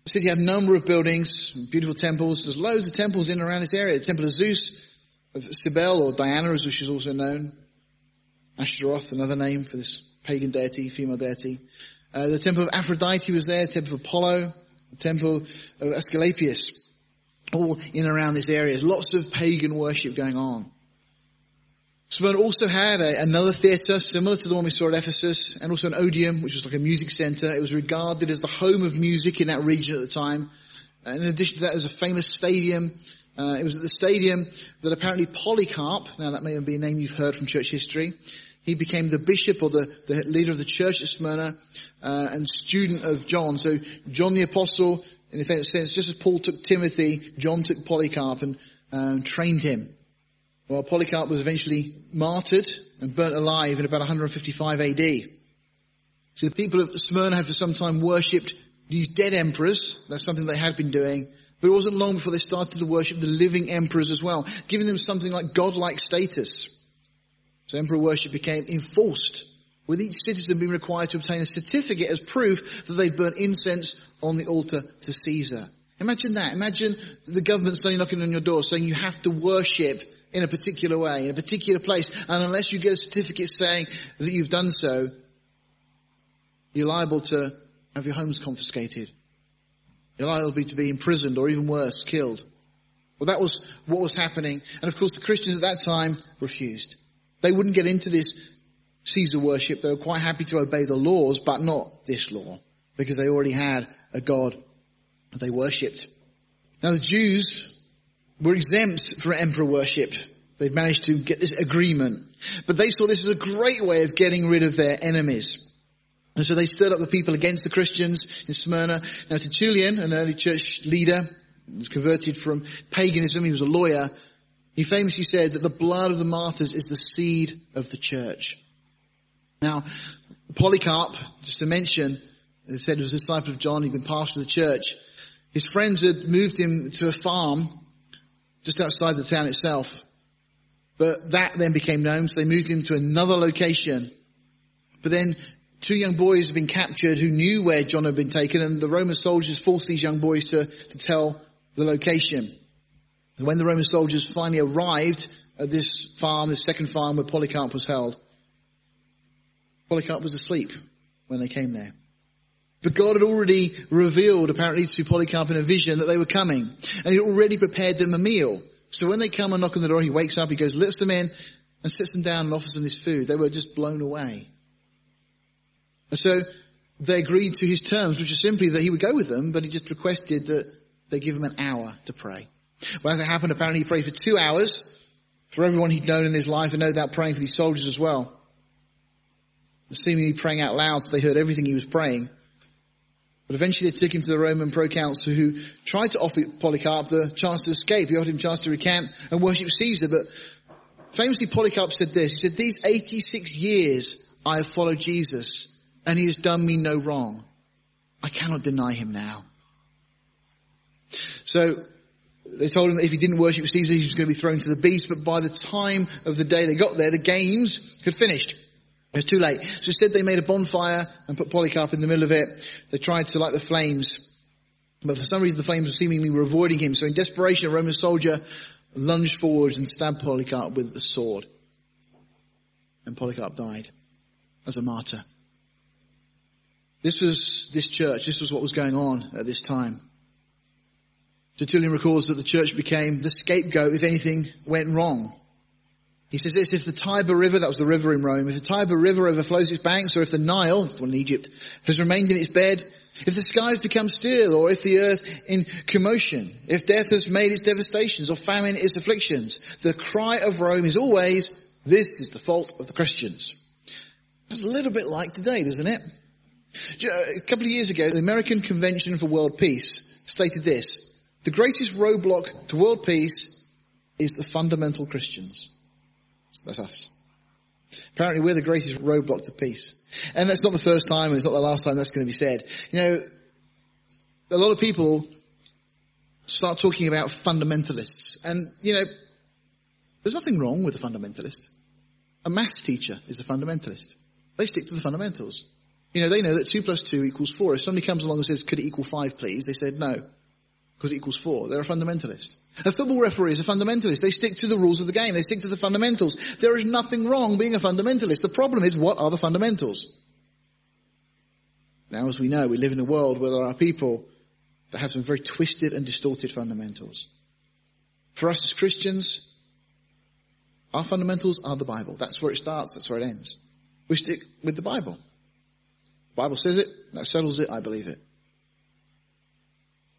The city had a number of buildings, beautiful temples. There's loads of temples in and around this area. The temple of Zeus, of Cybele, or Diana as she's also known. Ashtaroth, another name for this pagan deity, female deity. Uh, the temple of Aphrodite was there, the temple of Apollo, the temple of Asclepius all in and around this area. Lots of pagan worship going on. Smyrna also had a, another theatre similar to the one we saw at Ephesus, and also an Odeum, which was like a music centre. It was regarded as the home of music in that region at the time. And in addition to that, there was a famous stadium. Uh, it was at the stadium that apparently Polycarp, now that may be a name you've heard from church history, he became the bishop or the, the leader of the church at Smyrna uh, and student of John. So John the Apostle in a sense, just as Paul took Timothy, John took Polycarp and um, trained him. Well, Polycarp was eventually martyred and burnt alive in about 155 AD. So the people of Smyrna had for some time worshipped these dead emperors. That's something they had been doing. But it wasn't long before they started to worship the living emperors as well, giving them something like godlike status. So emperor worship became enforced, with each citizen being required to obtain a certificate as proof that they'd burnt incense on the altar to Caesar. Imagine that. Imagine the government suddenly knocking on your door saying you have to worship in a particular way, in a particular place, and unless you get a certificate saying that you've done so, you're liable to have your homes confiscated. You're liable to be imprisoned or even worse, killed. Well, that was what was happening. And of course, the Christians at that time refused. They wouldn't get into this Caesar worship. They were quite happy to obey the laws, but not this law, because they already had a God that they worshipped. Now the Jews were exempt from emperor worship. They'd managed to get this agreement. But they saw this as a great way of getting rid of their enemies. And so they stirred up the people against the Christians in Smyrna. Now Tertullian, an early church leader, was converted from paganism. He was a lawyer. He famously said that the blood of the martyrs is the seed of the church. Now, Polycarp, just to mention, said he was a disciple of John. He'd been pastor of the church. His friends had moved him to a farm just outside the town itself. But that then became known, so they moved him to another location. But then two young boys had been captured who knew where John had been taken and the Roman soldiers forced these young boys to, to tell the location. And when the Roman soldiers finally arrived at this farm, this second farm where Polycarp was held, Polycarp was asleep when they came there. But God had already revealed apparently to Polycarp in a vision that they were coming and he already prepared them a meal. So when they come and knock on the door, he wakes up, he goes, lets them in and sits them down and offers them this food. They were just blown away. And so they agreed to his terms, which is simply that he would go with them, but he just requested that they give him an hour to pray. Well, as it happened, apparently he prayed for two hours for everyone he'd known in his life and no doubt praying for these soldiers as well. Seemingly praying out loud so they heard everything he was praying. But eventually they took him to the Roman proconsul who tried to offer Polycarp the chance to escape. He offered him a chance to recant and worship Caesar. But famously Polycarp said this. He said, these 86 years I have followed Jesus and he has done me no wrong. I cannot deny him now. So they told him that if he didn't worship Caesar, he was going to be thrown to the beast. But by the time of the day they got there, the games had finished. It was too late. So instead they made a bonfire and put Polycarp in the middle of it. They tried to light the flames. But for some reason the flames were seemingly were avoiding him. So in desperation, a Roman soldier lunged forward and stabbed Polycarp with a sword. And Polycarp died as a martyr. This was this church. This was what was going on at this time. Tertullian records that the church became the scapegoat if anything went wrong. He says this, if the Tiber River, that was the river in Rome, if the Tiber River overflows its banks, or if the Nile, the one in Egypt, has remained in its bed, if the skies become still, or if the earth in commotion, if death has made its devastations, or famine its afflictions, the cry of Rome is always, this is the fault of the Christians. It's a little bit like today, doesn't it? A couple of years ago, the American Convention for World Peace stated this, the greatest roadblock to world peace is the fundamental Christians. That's us. Apparently we're the greatest roadblock to peace. And that's not the first time and it's not the last time that's going to be said. You know, a lot of people start talking about fundamentalists and, you know, there's nothing wrong with a fundamentalist. A maths teacher is a fundamentalist. They stick to the fundamentals. You know, they know that 2 plus 2 equals 4. If somebody comes along and says, could it equal 5 please? They said no because it equals four. They're a fundamentalist. A football referee is a fundamentalist. They stick to the rules of the game. They stick to the fundamentals. There is nothing wrong being a fundamentalist. The problem is what are the fundamentals? Now as we know, we live in a world where there are people that have some very twisted and distorted fundamentals. For us as Christians, our fundamentals are the Bible. That's where it starts, that's where it ends. We stick with the Bible. Bible says it, that settles it, I believe it.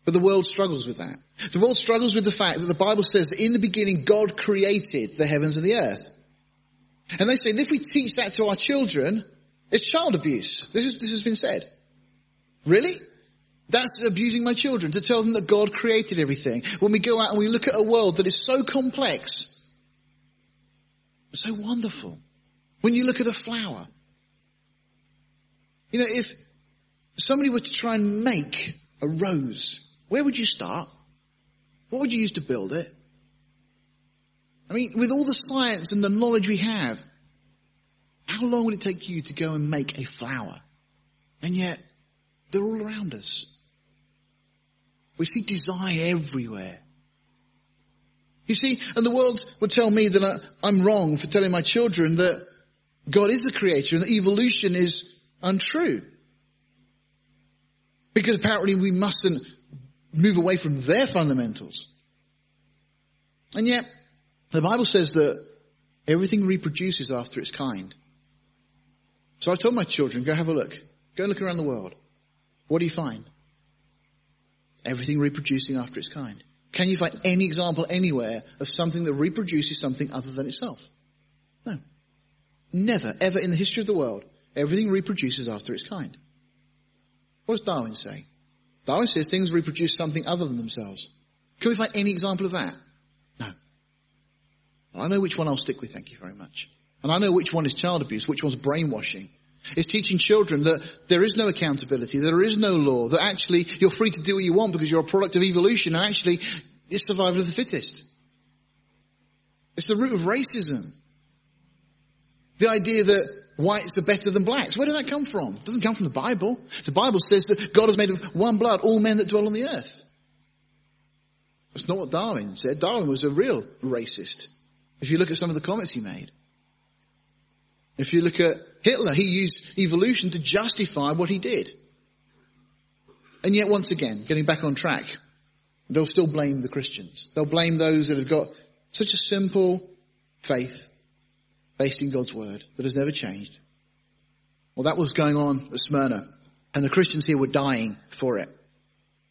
But the world struggles with that. The world struggles with the fact that the Bible says that in the beginning God created the heavens and the earth. And they say, if we teach that to our children, it's child abuse. This, is, this has been said. Really? That's abusing my children to tell them that God created everything. When we go out and we look at a world that is so complex, so wonderful. When you look at a flower, you know, if somebody were to try and make a rose, where would you start? What would you use to build it? I mean, with all the science and the knowledge we have, how long would it take you to go and make a flower? And yet, they're all around us. We see design everywhere. You see, and the world would tell me that I'm wrong for telling my children that God is the creator and that evolution is untrue. Because apparently we mustn't move away from their fundamentals. And yet, the Bible says that everything reproduces after its kind. So I told my children, go have a look. Go look around the world. What do you find? Everything reproducing after its kind. Can you find any example anywhere of something that reproduces something other than itself? No. Never, ever in the history of the world, everything reproduces after its kind. What does Darwin say? Darwin says things reproduce something other than themselves. Can we find any example of that? No. I know which one I'll stick with, thank you very much. And I know which one is child abuse, which one's brainwashing. It's teaching children that there is no accountability, there is no law, that actually you're free to do what you want because you're a product of evolution and actually it's survival of the fittest. It's the root of racism. The idea that whites are better than blacks. Where did that come from? It doesn't come from the Bible. The Bible says that God has made of one blood all men that dwell on the earth. That's not what Darwin said. Darwin was a real racist. If you look at some of the comments he made. If you look at Hitler, he used evolution to justify what he did. And yet once again, getting back on track, they'll still blame the Christians. They'll blame those that have got such a simple faith based in God's word that has never changed. Well, that was going on at Smyrna and the Christians here were dying for it.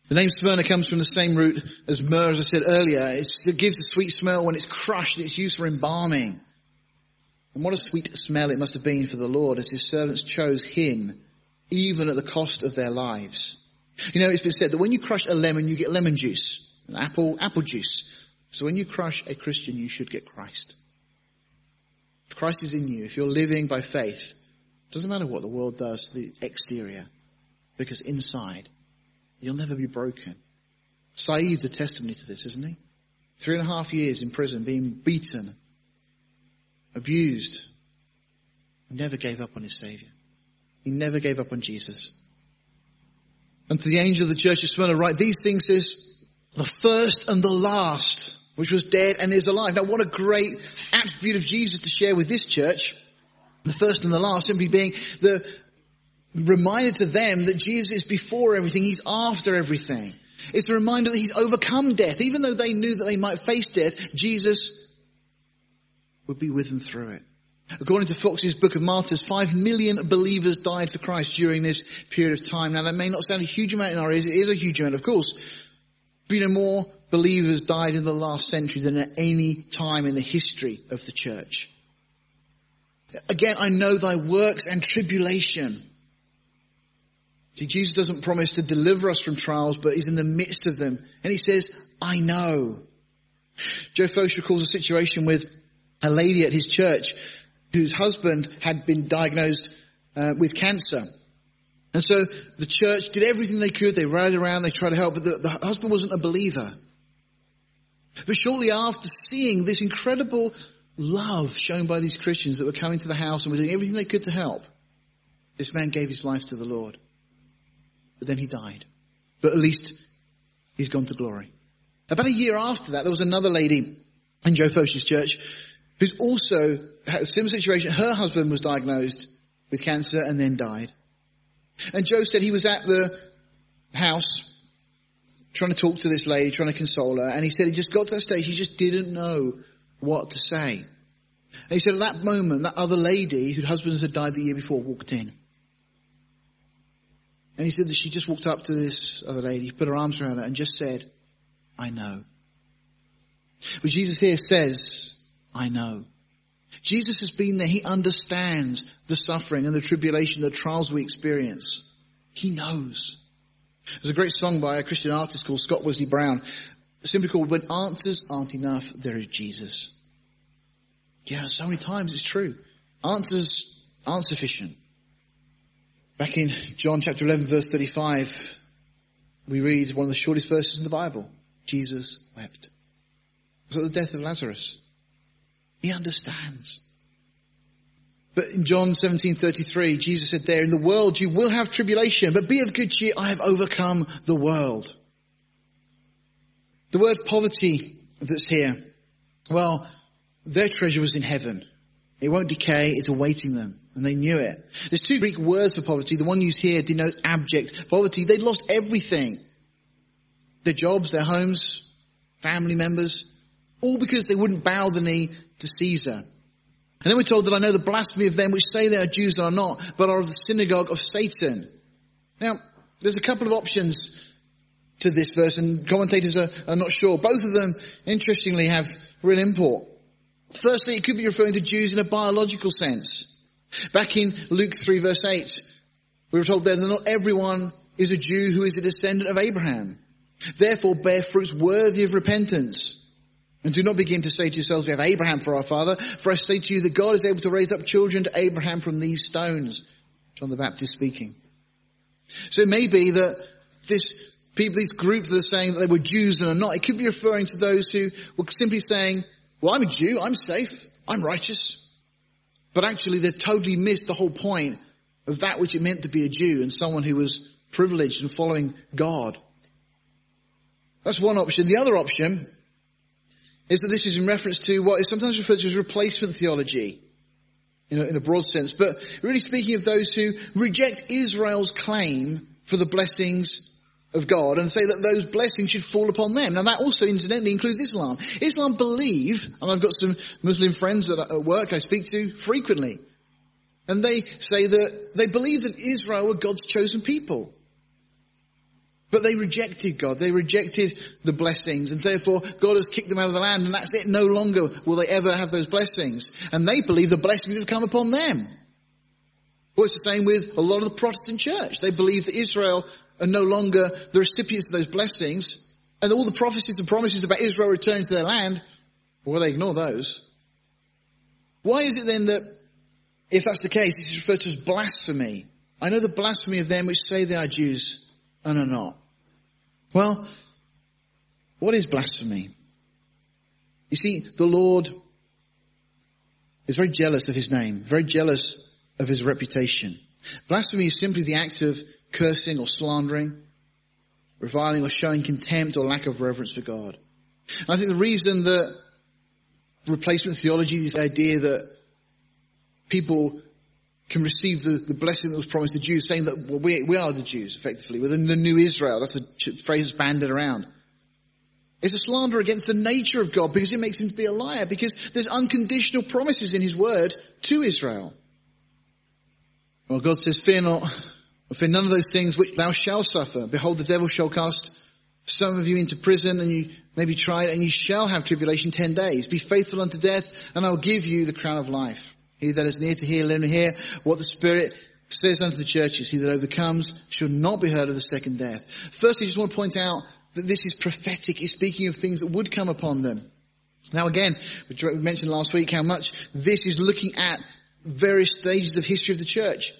The name Smyrna comes from the same root as myrrh, as I said earlier. It's, it gives a sweet smell when it's crushed. It's used for embalming. And what a sweet smell it must have been for the Lord as his servants chose him, even at the cost of their lives. You know, it's been said that when you crush a lemon, you get lemon juice. Apple, apple juice. So when you crush a Christian, you should get Christ. Christ is in you, if you're living by faith, it doesn't matter what the world does to the exterior, because inside, you'll never be broken. Saeed's a testimony to this, isn't he? Three and a half years in prison, being beaten, abused, he never gave up on his Savior. He never gave up on Jesus. And to the angel of the church of Smyrna, write these things is the first and the last, which was dead and is alive. Now what a great attribute of Jesus to share with this church. The first and the last simply being the reminder to them that Jesus is before everything. He's after everything. It's a reminder that he's overcome death. Even though they knew that they might face death, Jesus would be with them through it. According to Fox's Book of Martyrs, five million believers died for Christ during this period of time. Now that may not sound a huge amount in our ears, it is a huge amount of course. But you know, more believers died in the last century than at any time in the history of the church. Again, I know thy works and tribulation. See, Jesus doesn't promise to deliver us from trials, but he's in the midst of them. And he says, I know. Joe Focht recalls a situation with a lady at his church whose husband had been diagnosed uh, with cancer. And so the church did everything they could. They rallied around, they tried to help, but the, the husband wasn't a believer. But shortly after seeing this incredible love shown by these Christians that were coming to the house and were doing everything they could to help, this man gave his life to the Lord. But then he died. But at least he's gone to glory. About a year after that, there was another lady in Joe Focht's church who's also had a similar situation. Her husband was diagnosed with cancer and then died. And Joe said he was at the house trying to talk to this lady, trying to console her, and he said he just got to that stage, he just didn't know what to say. And he said at that moment, that other lady whose husband had died the year before walked in. And he said that she just walked up to this other lady, put her arms around her and just said, I know. But Jesus here says, I know. Jesus has been there. He understands the suffering and the tribulation, the trials we experience. He knows. There's a great song by a Christian artist called Scott Wesley Brown, simply called When Answers Aren't Enough, There is Jesus. Yeah, so many times it's true. Answers aren't sufficient. Back in John chapter 11 verse 35, we read one of the shortest verses in the Bible. Jesus wept. It was at the death of Lazarus. He understands. But in John 17:33, Jesus said there, in the world you will have tribulation, but be of good cheer, I have overcome the world. The word poverty that's here, well, their treasure was in heaven. It won't decay, it's awaiting them. And they knew it. There's two Greek words for poverty. The one used here denotes abject poverty. They'd lost everything. Their jobs, their homes, family members, all because they wouldn't bow the knee to Caesar. And then we're told that I know the blasphemy of them which say they are Jews and are not, but are of the synagogue of Satan. Now, there's a couple of options to this verse and commentators are, are not sure. Both of them, interestingly, have real import. Firstly, it could be referring to Jews in a biological sense. Back in Luke 3 verse 8, we were told there that not everyone is a Jew who is a descendant of Abraham. Therefore bear fruits worthy of repentance. And do not begin to say to yourselves, we have Abraham for our father, for I say to you that God is able to raise up children to Abraham from these stones. John the Baptist speaking. So it may be that this people, these groups that are saying that they were Jews and are not, it could be referring to those who were simply saying, well, I'm a Jew, I'm safe, I'm righteous. But actually they totally missed the whole point of that which it meant to be a Jew and someone who was privileged and following God. That's one option. The other option is that this is in reference to what is sometimes referred to as replacement theology in a, in a broad sense, but really speaking of those who reject Israel's claim for the blessings of God and say that those blessings should fall upon them. Now that also incidentally includes Islam. Islam believe, and I've got some Muslim friends at work I speak to frequently, and they say that they believe that Israel were God's chosen people. But they rejected God. They rejected the blessings and therefore God has kicked them out of the land and that's it. No longer will they ever have those blessings. And they believe the blessings have come upon them. Well, it's the same with a lot of the Protestant church. They believe that Israel are no longer the recipients of those blessings and all the prophecies and promises about Israel returning to their land, well, they ignore those. Why is it then that if that's the case, this is referred to as blasphemy? I know the blasphemy of them which say they are Jews and are not. Well, what is blasphemy? You see, the Lord is very jealous of his name, very jealous of his reputation. Blasphemy is simply the act of cursing or slandering, reviling or showing contempt or lack of reverence for God. And I think the reason that replacement theology, this idea that people can receive the, the blessing that was promised to Jews, saying that well, we, we are the Jews, effectively. We're the, the new Israel. That's a phrase that's banded around. It's a slander against the nature of God because it makes him to be a liar because there's unconditional promises in his word to Israel. Well, God says, fear not, fear none of those things which thou shalt suffer. Behold, the devil shall cast some of you into prison and you may be tried and you shall have tribulation ten days. Be faithful unto death and I will give you the crown of life. He that is near to hear, let him hear what the Spirit says unto the churches. He that overcomes shall not be heard of the second death. Firstly, I just want to point out that this is prophetic. It's speaking of things that would come upon them. Now again, we mentioned last week how much this is looking at various stages of history of the church.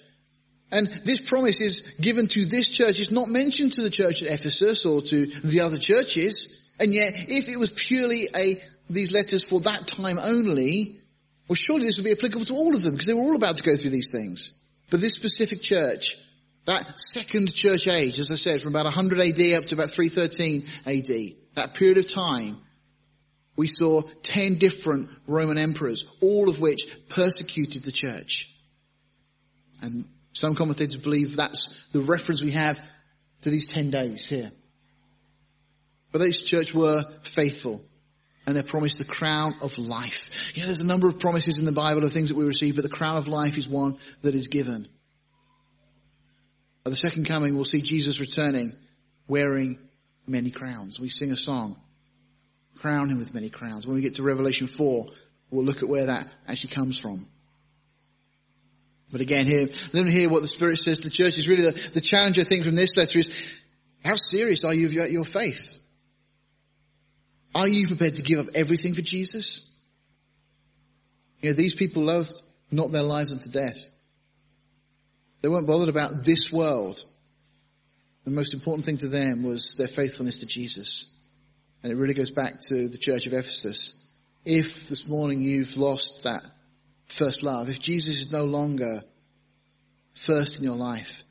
And this promise is given to this church. It's not mentioned to the church at Ephesus or to the other churches. And yet, if it was purely a, these letters for that time only, well, surely this would be applicable to all of them because they were all about to go through these things. But this specific church, that second church age, as I said, from about 100 AD up to about 313 AD, that period of time, we saw 10 different Roman emperors, all of which persecuted the church. And some commentators believe that's the reference we have to these 10 days here. But those church were faithful and they're promised the crown of life. You know, there's a number of promises in the Bible of things that we receive, but the crown of life is one that is given. At the second coming, we'll see Jesus returning wearing many crowns. We sing a song, crown him with many crowns. When we get to Revelation 4, we'll look at where that actually comes from. But again, here, let me hear what the Spirit says to the church. Is really the, the challenge I think from this letter is, how serious are you your, your faith? Are you prepared to give up everything for Jesus? You know, these people loved not their lives unto death. They weren't bothered about this world. The most important thing to them was their faithfulness to Jesus. And it really goes back to the church of Ephesus. If this morning you've lost that first love, if Jesus is no longer first in your life,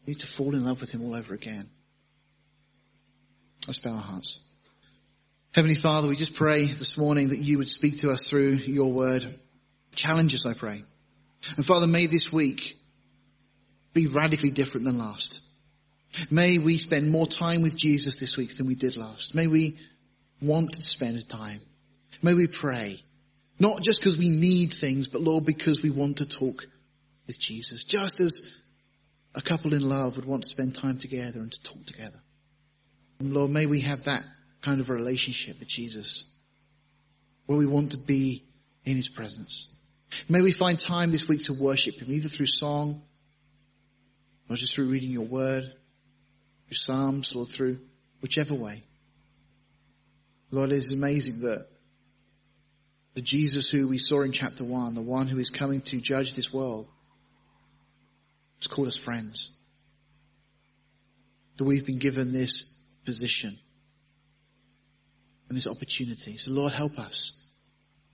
you need to fall in love with him all over again. Let's bow our hearts. Heavenly Father, we just pray this morning that you would speak to us through your word. Challenge us, I pray. And Father, may this week be radically different than last. May we spend more time with Jesus this week than we did last. May we want to spend time. May we pray. Not just because we need things, but Lord, because we want to talk with Jesus. Just as a couple in love would want to spend time together and to talk together. And Lord, may we have that kind of a relationship with Jesus where we want to be in his presence. May we find time this week to worship him, either through song or just through reading your word, through Psalms or through whichever way. Lord, it is amazing that the Jesus who we saw in chapter one, the one who is coming to judge this world, has called us friends. That we've been given this position and this opportunity. So Lord, help us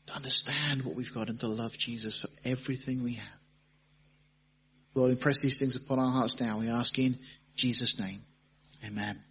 to understand what we've got and to love Jesus for everything we have. Lord, impress these things upon our hearts now. We ask in Jesus' name. Amen.